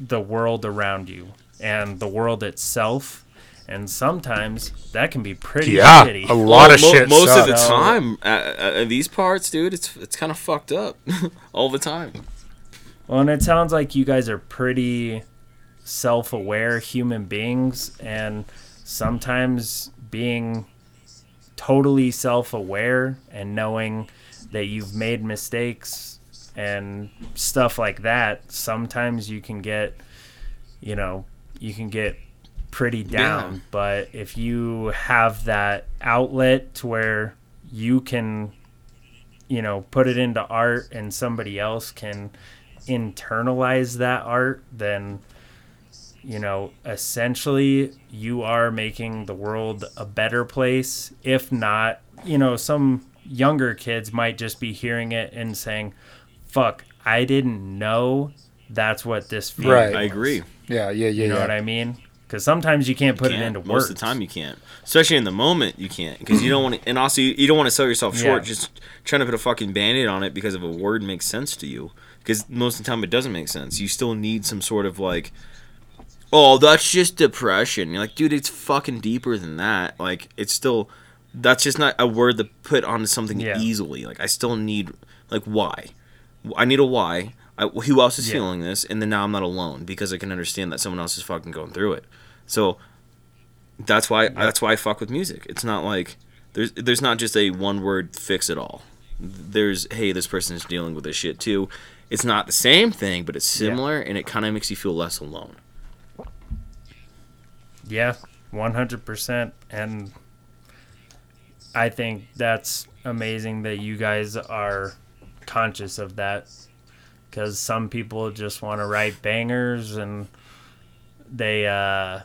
the world around you and the world itself. And sometimes that can be pretty yeah, shitty. a lot Well, of mo- shit. Most of the. So- time, uh, uh, these parts, dude, it's it's kind of fucked up all the time. Well, and it sounds like you guys are pretty self aware human beings, and sometimes being totally self aware and knowing that you've made mistakes and stuff like that, sometimes you can get, you know, you can get pretty down. Yeah. But if you have that outlet to where you can you know put it into art and somebody else can internalize that art then you know essentially you are making the world a better place if not you know some younger kids might just be hearing it and saying fuck i didn't know that's what this feeling Right. I agree. Yeah, yeah, yeah, you know yeah. what i mean because sometimes you can't put Can't. it into Most of the time, you can't. Especially in the moment, you can't because you don't want to. And also, you, you don't want to sell yourself short Yeah. just trying to put a fucking band-aid on it because of a word makes sense to you. Because most of the time, it doesn't make sense. You still need some sort of like, oh, that's just depression. You're like, dude, it's fucking deeper than that. Like, it's still. That's just not a word to put onto something Yeah. easily. Like, I still need like why. I need a why. I, who else is Yeah. feeling this? And then now I'm not alone because I can understand that someone else is fucking going through it. So that's why that's why I fuck with music. It's not like there's there's not just a one word fix it all. There's hey, this person is dealing with this shit too, it's not the same thing, but it's similar, and it kind of makes you feel less alone. Yeah, one hundred percent, and I think that's amazing that you guys are conscious of that, because some people just want to write bangers and they, uh,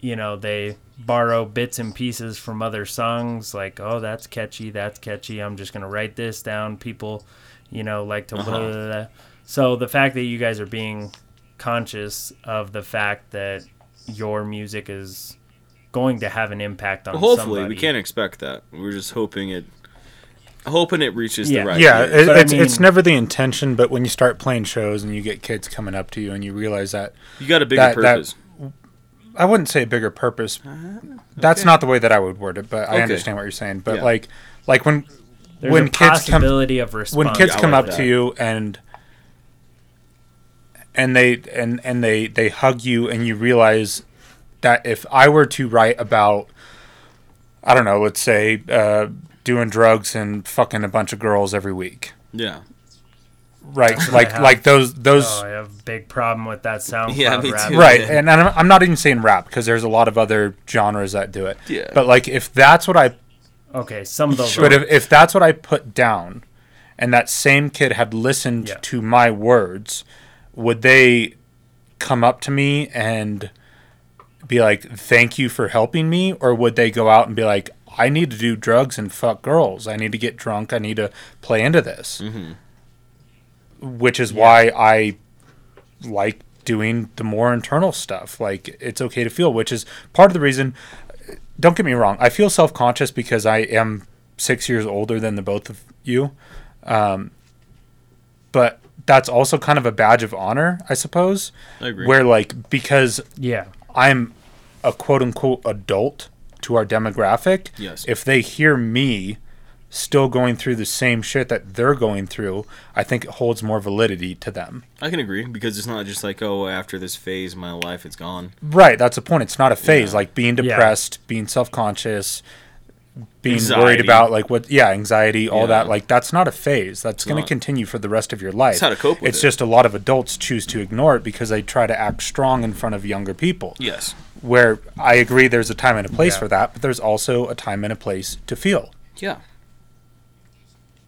you know, they borrow bits and pieces from other songs, like, oh, that's catchy, that's catchy. I'm just gonna write this down. People, you know, like to. Uh-huh. Blah, blah, blah. So the fact that you guys are being conscious of the fact that your music is going to have an impact on Well, hopefully, somebody. we can't expect that. We're just hoping it, hoping it reaches Yeah. the right. yeah, it, But I it's it's never the intention, but when you start playing shows and you get kids coming up to you and you realize that you got a bigger that- that- purpose. I wouldn't say a bigger purpose. That's not the way that I would word it, but I understand what you're saying. But Yeah. like like when There's when a kids come of response. when kids I come up that. to you and and they and and they they hug you and you realize that if I were to write about I don't know, let's say uh, doing drugs and fucking a bunch of girls every week, Yeah, right? like like those those Oh, I have a big problem with that sound. Yeah, me rap. too. right Yeah. and I'm, I'm not even saying rap because there's a lot of other genres that do it Yeah. but like if that's what i Okay, some of those. but if, if that's what i put down and that same kid had listened Yeah. to my words would they come up to me and be like thank you for helping me or would they go out and be like i need to do drugs and fuck girls i need to get drunk i need to play into this which is why i like doing the more internal stuff. Like it's okay to feel, which is part of the reason. Don't get me wrong. I feel self conscious because I am six years older than the both of you, um, but that's also kind of a badge of honor, I suppose. I agree. Where like because yeah, I'm a quote unquote adult to our demographic. Yes. If they hear me still going through the same shit that they're going through, I think it holds more validity to them. I can agree because it's not just like oh after this phase of my life it's gone. Right, that's the point. It's not a phase. Yeah. Like being Yeah. depressed, being self conscious, being worried about like what yeah, anxiety, all Yeah. that. Like that's not a phase. That's gonna continue for the rest of your life. It's how to cope with It's it. just a lot of adults choose to ignore it because they try to act strong in front of younger people. Yes. Where I agree there's a time and a place Yeah. for that, but there's also a time and a place to feel. Yeah.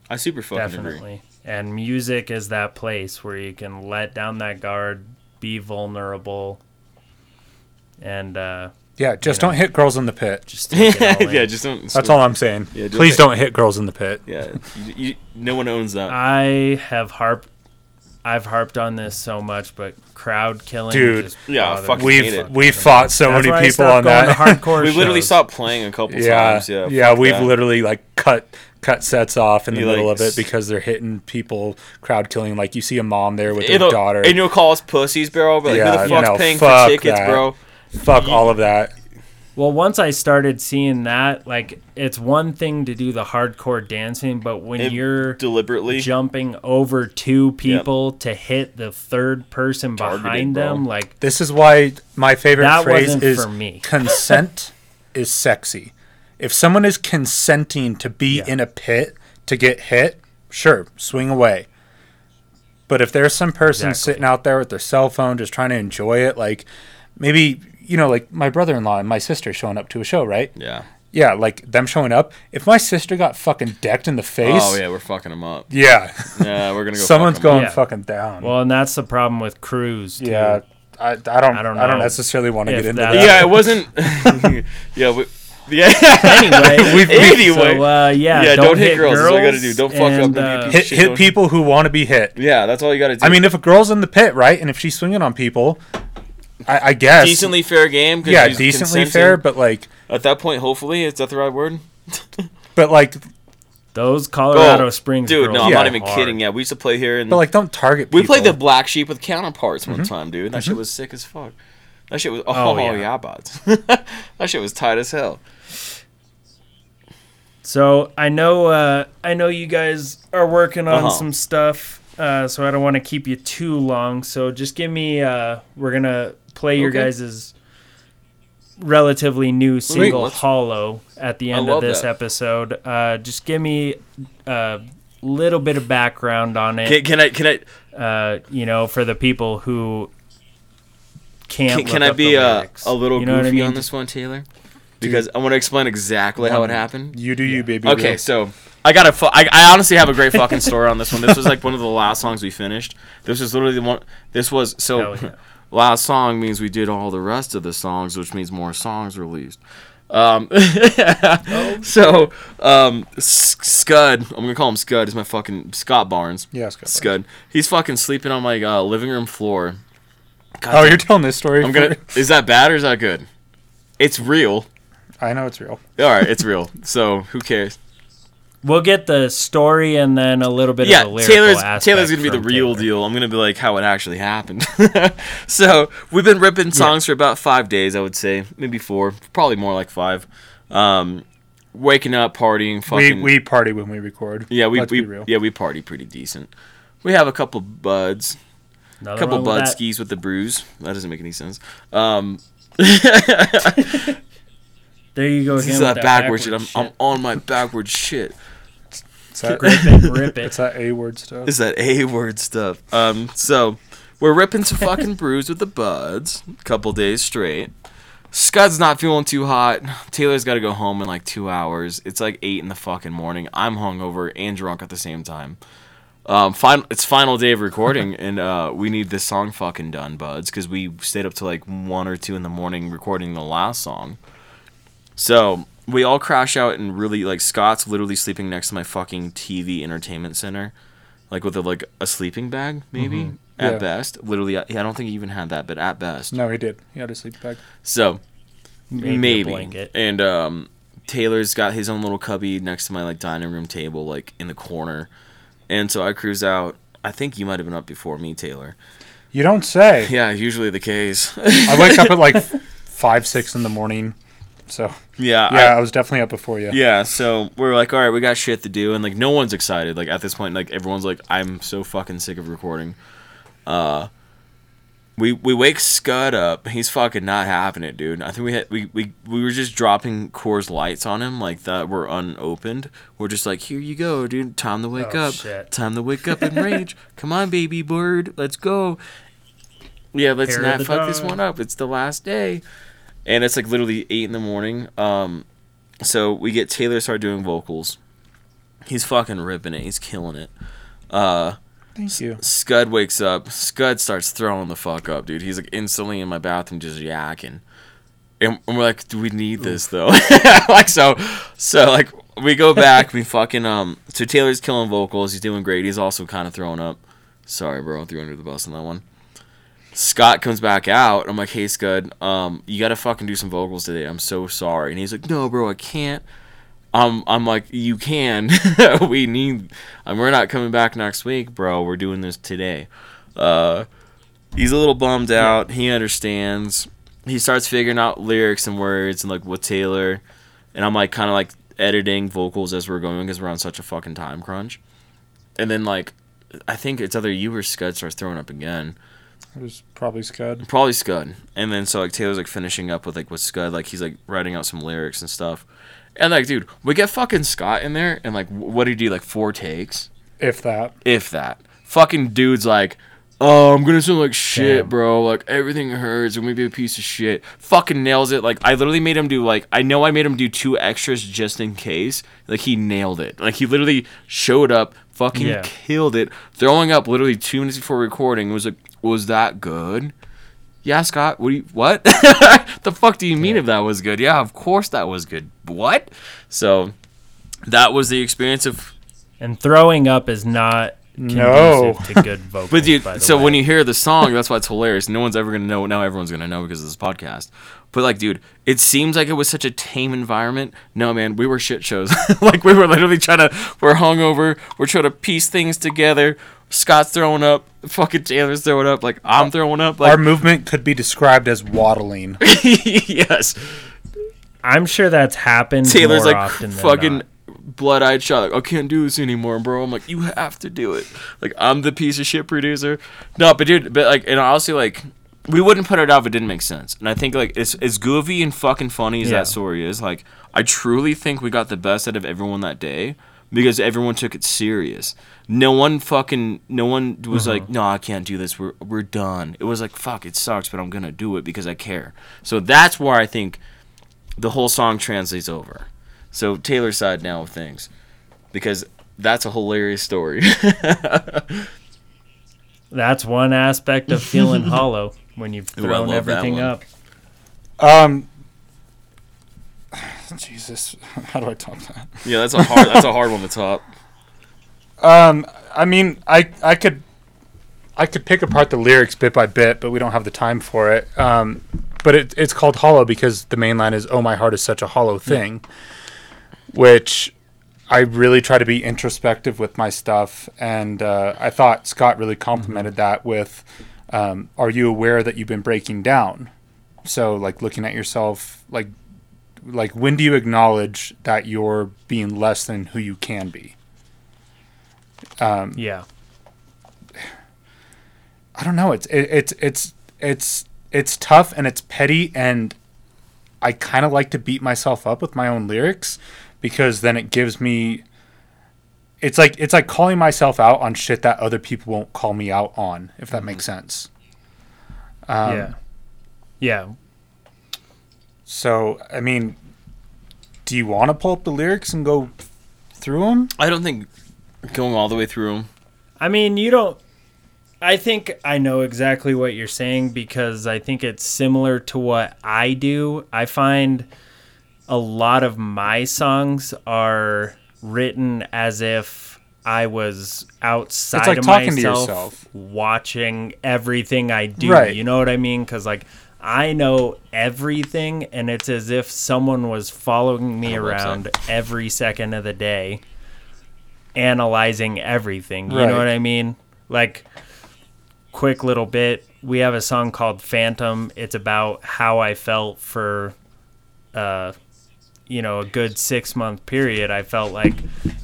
I super fucking agree. definitely. And music is that place where you can let down that guard, be vulnerable, and uh, Yeah, just You know. don't hit girls in the pit. just take it all in. yeah, just don't. That's all I'm saying. Yeah, don't Please hit- don't hit girls in the pit. Yeah, you, you, no one owns that. I have harped. I've harped on this so much, but crowd killing. Dude. just Yeah, bothers fucking We've it. we've fought so That's many people on that. hardcore we literally shows. stopped playing a couple yeah, times. Yeah, yeah, we've that. literally like cut cut sets off in the You, middle like, of it because they're hitting people, crowd killing. Like you see a mom there with It'll- their daughter. And you'll call us pussies, bro. But like, Yeah, who the fuck's no, paying fuck for tickets, that. bro? Fuck all of that. Well, once I started seeing that, like it's one thing to do the hardcore dancing, but when It- you're Deliberately. jumping over two people to hit the third person Targeted, behind bro. them, like This is why my favorite That phrase wasn't is for me. consent is sexy. If someone is consenting to be Yeah. in a pit to get hit, sure, swing away. But if there's some person Exactly. sitting out there with their cell phone just trying to enjoy it, like maybe you know, like my brother-in-law and my sister showing up to a show, right? yeah. Yeah, like them showing up. If my sister got fucking decked in the face, Oh yeah, we're fucking them up. yeah, Yeah, we're gonna go. someone's fuck 'em up. going Yeah. fucking down. well, and that's the problem with crews. Too. yeah, I, I don't, I I don't don't, know necessarily want to if get into that- that. Yeah, it wasn't. yeah, we, yeah. Anyway, We've- anyway. so uh, yeah, Yeah, don't, don't hit hit girls, girls. that's all you gotta do. Don't fuck up and, the uh, people. hit Shit, hit don't- people who want to be hit. yeah, that's all you gotta do. I mean, if a girl's in the pit, right, and if she's swinging on people, I, I guess decently fair game. yeah, she's decently consenting. fair, but like, At that point, hopefully, is that the right word? but like, Those Colorado Go. Springs Dude, girls no, I'm Yeah. not even hard. kidding. Yeah, we used to play here, and but like, don't target. we played the Black Sheep with counterparts Mm-hmm. one time, dude. That shit was sick as fuck. That shit was oh, Oh, yeah, yeah. bots. that shit was tight as hell. So I know, uh, I know you guys are working on Uh-huh. some stuff, uh, so I don't want to keep you too long. So just give me. Uh, we're gonna play your Okay. guys' relatively new single let's- "Hollow" at the end of this that. episode. Uh, just give me a little bit of background on it. Can, can I? Can I? uh, you know, for the people who can't. Can, can I be the uh, a little You know what I goofy mean? on this one, Taylor? Because I want to explain exactly how it happened. You do you, baby. Okay, girl. so I got a. Fu- I, I honestly have a great fucking story on this one. This was like one of the last songs we finished. This was literally the one. This was so. Hell yeah. last song means we did all the rest of the songs, which means more songs released. Um, so um, Scud, I'm gonna call him Scud. Is my fucking Scott Barnes. Yeah, Scott Barnes. Scud. He's fucking sleeping on my uh, living room floor. God Oh, you're telling this story. I'm gonna. Is that bad or is that good? It's real. I know it's real. All right, it's real. So who cares? We'll get the story and then a little bit yeah, of the lyrical Taylor's aspect Taylor's gonna be the real Taylor. deal. I'm gonna be like how it actually happened. so we've been ripping songs for about five days, I would say, maybe four, probably more like five. Um, waking up, partying, We fucking. we party when we record. yeah, we Let's we be real. yeah we party pretty decent. We have a couple buds, Nothing a couple wrong with bud skis with the brews. That doesn't make any sense. Um, There you go this is with that backwards shit. I'm, shit. I'm on my backwards shit. It's that, Grip it, rip it. it's that A word stuff. Is that A word stuff? Um, so we're ripping some fucking brews with the buds, a couple days straight. Scud's not feeling too hot. Taylor's got to go home in like two hours. It's like eight in the fucking morning. I'm hungover and drunk at the same time. Um, final, it's final day of recording, and uh, we need this song fucking done, buds, because we stayed up to like one or two in the morning recording the last song. So we all crash out and really like Scott's literally sleeping next to my fucking TV entertainment center, like with a like a sleeping bag maybe at Yeah. best. Literally, I I don't think he even had that, but at best. No, he did. He had a sleep bag. So Maybe a maybe. blanket. And um, Taylor's got his own little cubby next to my like dining room table, like in the corner. And so I cruise out. I think you might have been up before me, Taylor. You don't say. Yeah, usually the case. I wake up at like five, six in the morning. So yeah, yeah, I, was definitely up before you. Yeah, so we're like, all right, we got shit to do, and like no one's excited. Like at this point, like everyone's like, I'm so fucking sick of recording. Uh, we we wake Scud up. He's fucking not having it, dude. I think we had we we we were just dropping Coors Lights on him like that were unopened. We're just like, here you go, dude. Time to wake Oh, up. shit. Time to wake up and rage. Come on, baby bird, let's go. Yeah, let's Hair not the fuck this one up. It's the last day, and it's like literally eight in the morning. Um, so we get Taylor to start doing vocals. He's fucking ripping it. He's killing it. Uh, Thank you. Scud wakes up. Scud starts throwing the fuck up, dude. He's like instantly in my bathroom just yakking. And and we're like, do we need this though? like so, so like we go back. We fucking um. So Taylor's killing vocals. He's doing great. He's also kind of throwing up. Sorry, bro. I threw under the bus on that one. Scott comes back out. I'm like, hey, Scud, um, you gotta fucking do some vocals today. I'm so sorry. And he's like, no, bro, I can't. Um, I'm like, you can. we need. Um, we're not coming back next week, bro. We're doing this today. Uh, he's a little bummed out. He understands. He starts figuring out lyrics and words and like with Taylor, and I'm like kind of like editing vocals as we're going because we're on such a fucking time crunch. And then like, I think it's either you or Scud starts throwing up again. It was probably Scud. Probably Scud. And then so like Taylor's like finishing up with like with Scud, like he's like writing out some lyrics and stuff. And like, dude, we get fucking Scott in there, and like, what did he do? Like four takes, If that. if that. Fucking dude's like, oh, I'm gonna sound like shit, Damn. bro. Like everything hurts. I'm gonna be a piece of shit. Fucking nails it. Like I literally made him do like I know I made him do two extras just in case. Like he nailed it. Like he literally showed up, fucking Yeah. killed it. Throwing up literally two minutes before recording was like, was that good? Yeah, Scott. What do you what? the fuck do you mean if that was good? Yeah, of course that was good. What? So that was the experience of And throwing up is not No. to good vocals. But dude, by the so way. when you hear the song, that's why it's hilarious. No one's ever gonna know. Now everyone's gonna know because of this podcast. But like, dude, it seems like it was such a tame environment. No, man, we were shit shows. like we were literally trying to. We're hungover. We're trying to piece things together. Scott's throwing up. Fucking Taylor's throwing up. Like I'm throwing up. Our movement could be described as waddling. yes. I'm sure that's happened Taylor's more like often than fucking not. blood-eyed shot. Like, I can't do this anymore, bro. I'm like, you have to do it. Like, I'm the piece of shit producer. No, but dude, but like, and honestly, like, we wouldn't put it out if it didn't make sense. And I think like, as as goofy and fucking funny as Yeah. that story is, like, I truly think we got the best out of everyone that day. because everyone took it serious. No one fucking no one was like, mm-hmm. "No, I can't do this. We're we're done." It was like, "Fuck, it sucks, but I'm going to do it because I care." So that's where I think the whole song translates over. So Taylor's side now of things because that's a hilarious story. That's one aspect of feeling hollow when you've Ooh, thrown love everything up. Um, Jesus, how do I top that? yeah, that's a hard that's a hard one to top. Um, I mean, I I could I could pick apart the lyrics bit by bit, but we don't have the time for it. Um, but it, it's called hollow because the main line is "Oh, my heart is such a hollow thing," which I really try to be introspective with my stuff, and uh, I thought Scott really complimented that with, um, "Are you aware that you've been breaking down?" So, like looking at yourself, like like when do you acknowledge that you're being less than who you can be? Um, Yeah. I don't know. It's it, it's it's it's it's tough and it's petty and I kind of like to beat myself up with my own lyrics because then it gives me it's like it's like calling myself out on shit that other people won't call me out on if that makes sense. Um, yeah. Yeah. So, I mean, do you want to pull up the lyrics and go through them? I don't think going all the way through them I mean, you don't. I think I know exactly what you're saying because I think it's similar to what I do. I find a lot of my songs are written as if I was outside like of talking to myself, yourself. watching everything I do. Right. You know what I mean? Because like I know everything, and it's as if someone was following me On a website. around every second of the day analyzing everything. You Right. know what I mean? Like, quick little bit. We have a song called Phantom. It's about how I felt for, uh, you know, a good six month period. I felt like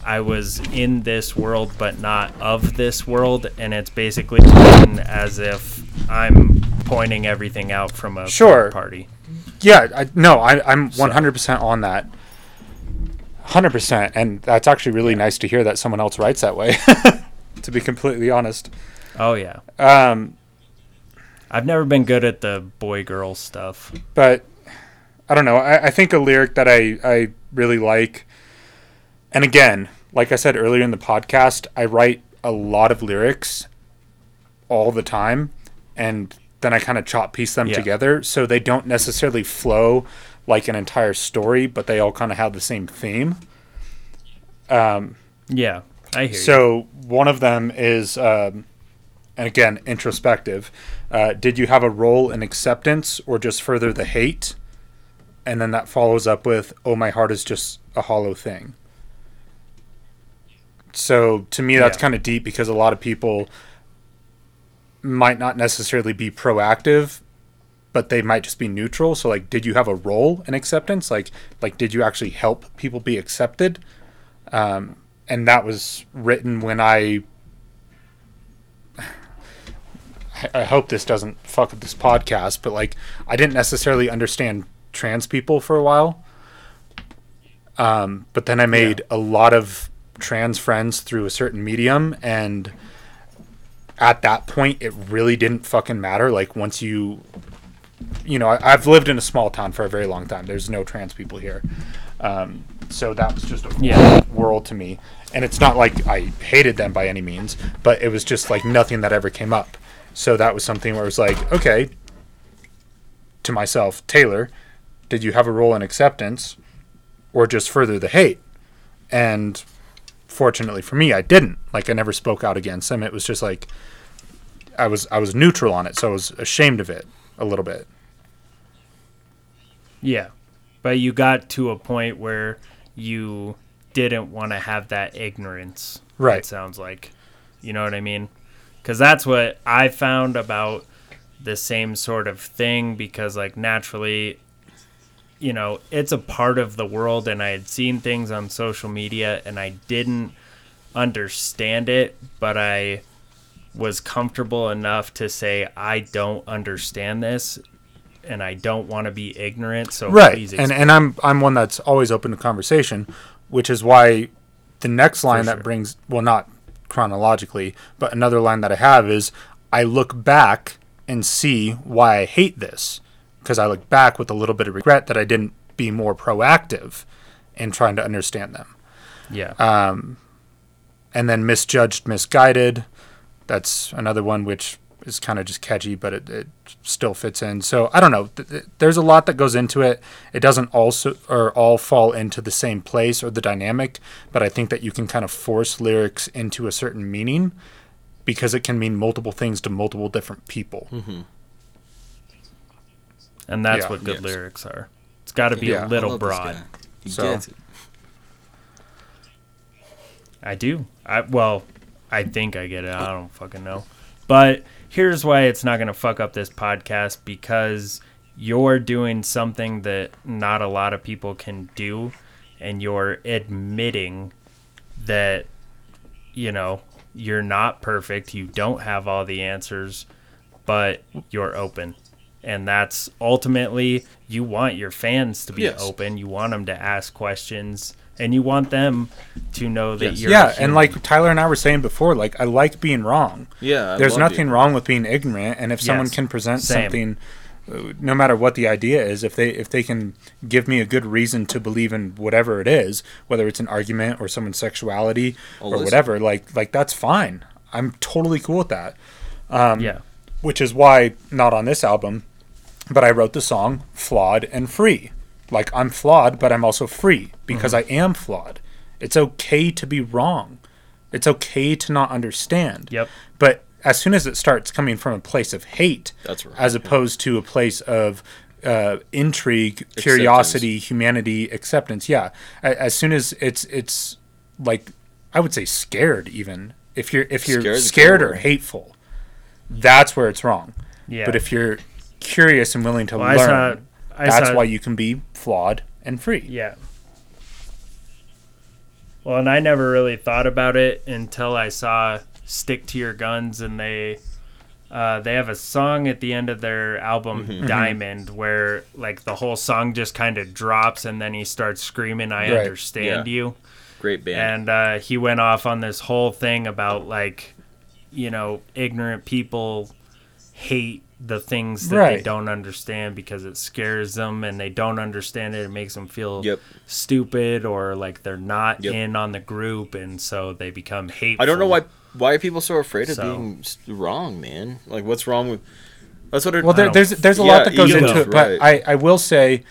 I was in this world, but not of this world. And it's basically as if I'm pointing everything out from a Sure. party. Yeah, I, no, I, I'm 100% on that. 100%. And that's actually really nice to hear that someone else writes that way, to be completely honest. Oh, yeah. Um, I've never been good at the boy girl stuff. but I don't know. I, I think a lyric that I, I really like, and again, like I said earlier in the podcast, I write a lot of lyrics all the time, and then I kind of chop piece them Yeah. together so they don't necessarily flow like an entire story, but they all kind of have the same theme. Um, Yeah, I hear you. so one of them is, um, and again, introspective. Uh, did you have a role in acceptance or just further the hate? And then that follows up with, "Oh, my heart is just a hollow thing." So to me, that's Yeah. kind of deep because a lot of people might not necessarily be proactive, but they might just be neutral. So, like, did you have a role in acceptance? Like, like, did you actually help people be accepted? Um, and that was written when I. I- I hope this doesn't fuck up this podcast, but like I didn't necessarily understand trans people for a while. Um, but then I made a lot of trans friends through a certain medium, and at that point, it really didn't fucking matter. Like once you, you know, I, I've lived in a small town for a very long time. There's no trans people here, um, so that was just a Yeah. world to me. And it's not like I hated them by any means, but it was just like nothing that ever came up. So that was something where it was like, okay, to myself, Taylor, did you have a role in acceptance or just further the hate? And fortunately for me, I didn't. Like I never spoke out against them. It was just like I was I was neutral on it, so I was ashamed of it a little bit. Yeah. But you got to a point where you didn't want to have that ignorance. Right. It sounds like. You know what I mean? Because that's what I found about the same sort of thing because, like, naturally, you know, it's a part of the world, and I had seen things on social media and I didn't understand it, but I was comfortable enough to say, I don't understand this and I don't want to be ignorant. So right and and i'm i'm one that's always open to conversation which is why the next line sure. that brings well not chronologically, but another line that I have is I look back and see why I hate this because I look back with a little bit of regret that I didn't be more proactive in trying to understand them. Yeah. Um, And then misjudged, misguided. That's another one which is kind of just catchy, but it, it still fits in. So I don't know. Th- th- There's a lot that goes into it. It doesn't also or all fall into the same place or the dynamic, but I think that you can kind of force lyrics into a certain meaning because it can mean multiple things to multiple different people. And that's yeah, what good yes. lyrics are. It's got to be Yeah. a I little love broad. He So- gets it. I do. I well, I think I get it. I don't fucking know. But here's why it's not going to fuck up this podcast because you're doing something that not a lot of people can do and you're admitting that you know, you're not perfect, you don't have all the answers, but you're open. And that's ultimately you want your fans to be Yes. open, you want them to ask questions and you want them to know that Yes. you're yeah, a and like Tyler and I were saying before, like I like being wrong. Yeah, I There's nothing you. wrong with being ignorant, and if someone can present Same. something, uh, no matter what the idea is, if they if they can give me a good reason to believe in whatever it is, whether it's an argument or someone's sexuality I'll or listen. whatever, like like that's fine. I'm totally cool with that. Um, yeah. which is why not on this album, but I wrote the song "Flawed and Free." Like I'm flawed, but I'm also free because Mm-hmm. I am flawed. It's okay to be wrong. It's okay to not understand. Yep. But as soon as it starts coming from a place of hate, That's right, as yeah. opposed to a place of uh, intrigue, curiosity, humanity, acceptance. Yeah. As soon as it's it's like I would say scared even. If you're if you're Scared's a good scared or hateful, that's where it's wrong. Yeah. But if you're curious and willing to Well, I learn, saw- I that's saw- why you can be flawed and free. Yeah. Well, and I never really thought about it until I saw "Stick to Your Guns" and they uh, they have a song at the end of their album Mm-hmm. "Diamond" where like the whole song just kind of drops and then he starts screaming, "I Right. understand Yeah. you." Great band. and uh, he went off on this whole thing about like you know ignorant people hate the things that they don't understand because it scares them and they don't understand it it makes them feel Yep. stupid or like they're not Yep. in on the group and so they become hateful I don't know why why are people so afraid of So- being wrong, man? Like, what's wrong with? That's what. It, Well, there, there's there's a Yeah, lot that goes ego, into it, right. but I, I will say,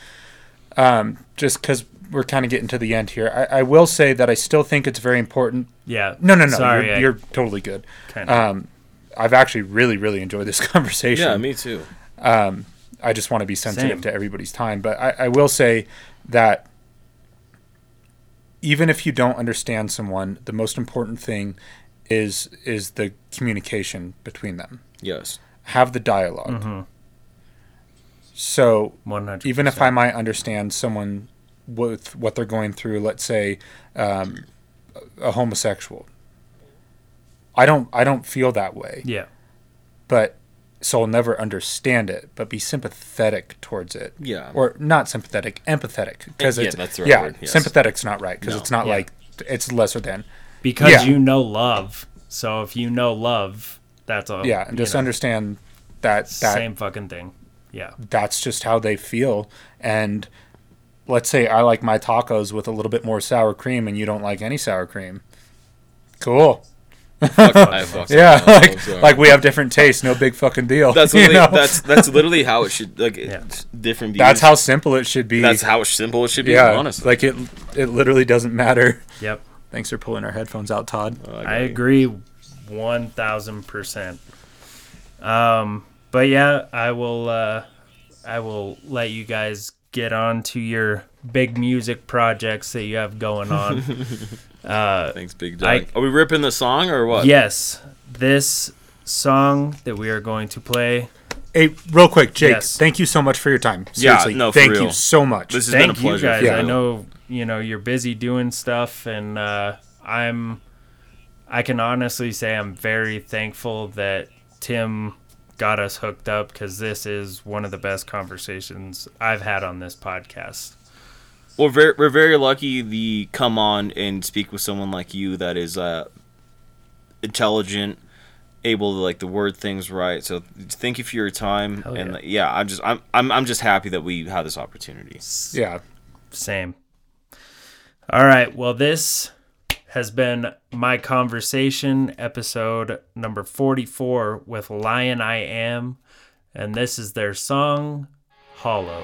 um, just because we're kind of getting to the end here, I, I will say that I still think it's very important. yeah No, no, no, sorry you're, I you're totally good. kinda- Um, I've actually really, really enjoyed this conversation. yeah, me too. I just want to be sensitive Same. to everybody's time. But I, I will say that even if you don't understand someone, the most important thing is is the communication between them. Yes. Have the dialog Mm-hmm. So 100 even if I might understand someone with what they're going through, let's say um, a homosexual, I don't I don't feel that way. yeah But so I'll never understand it, but be sympathetic towards it. Yeah. Or not sympathetic, empathetic. Because Yeah, it's that's the right yeah, word, yes. sympathetic's not right because No. it's not Yeah. like it's lesser than. because Yeah. you know love so if you know love that's all Yeah, and just know, understand that that same fucking thing yeah that's just how they feel. And let's say I like my tacos with a little bit more sour cream, and you don't like any sour cream. Cool. Fuck, I fuck Yeah, some like like we have different tastes. No big fucking deal. That's you literally know? that's that's literally how it should like Yeah. different. Views. that's how simple it should be. that's how simple it should be. yeah, honestly. like it it literally doesn't matter. yep Thanks for pulling our headphones out, Todd. Oh, got I agree, one thousand percent. Um, but yeah, I will. Uh, I will let you guys get on to your big music projects that you have going on. uh, Thanks, Big Dog. I- Are we ripping the song or what? yes, this song that we are going to play. Hey, real quick, Jake. Yes. Thank you so much for your time. Yeah, Seriously, no, for thank you so much. This has Thank been a pleasure. you guys. Yeah. I know you know you're busy doing stuff, and uh, I'm. I can honestly say I'm very thankful that Tim got us hooked up because this is one of the best conversations I've had on this podcast. We're very we're very lucky to come on and speak with someone like you that is uh, intelligent, able to like the word things right. So thank you for your time, Hell and yeah. yeah, I'm just I'm, I'm I'm just happy that we had this opportunity. Yeah. Same. All right. Well, this has been my conversation episode number 44 with Lion I Am. And this is their song, Hollow.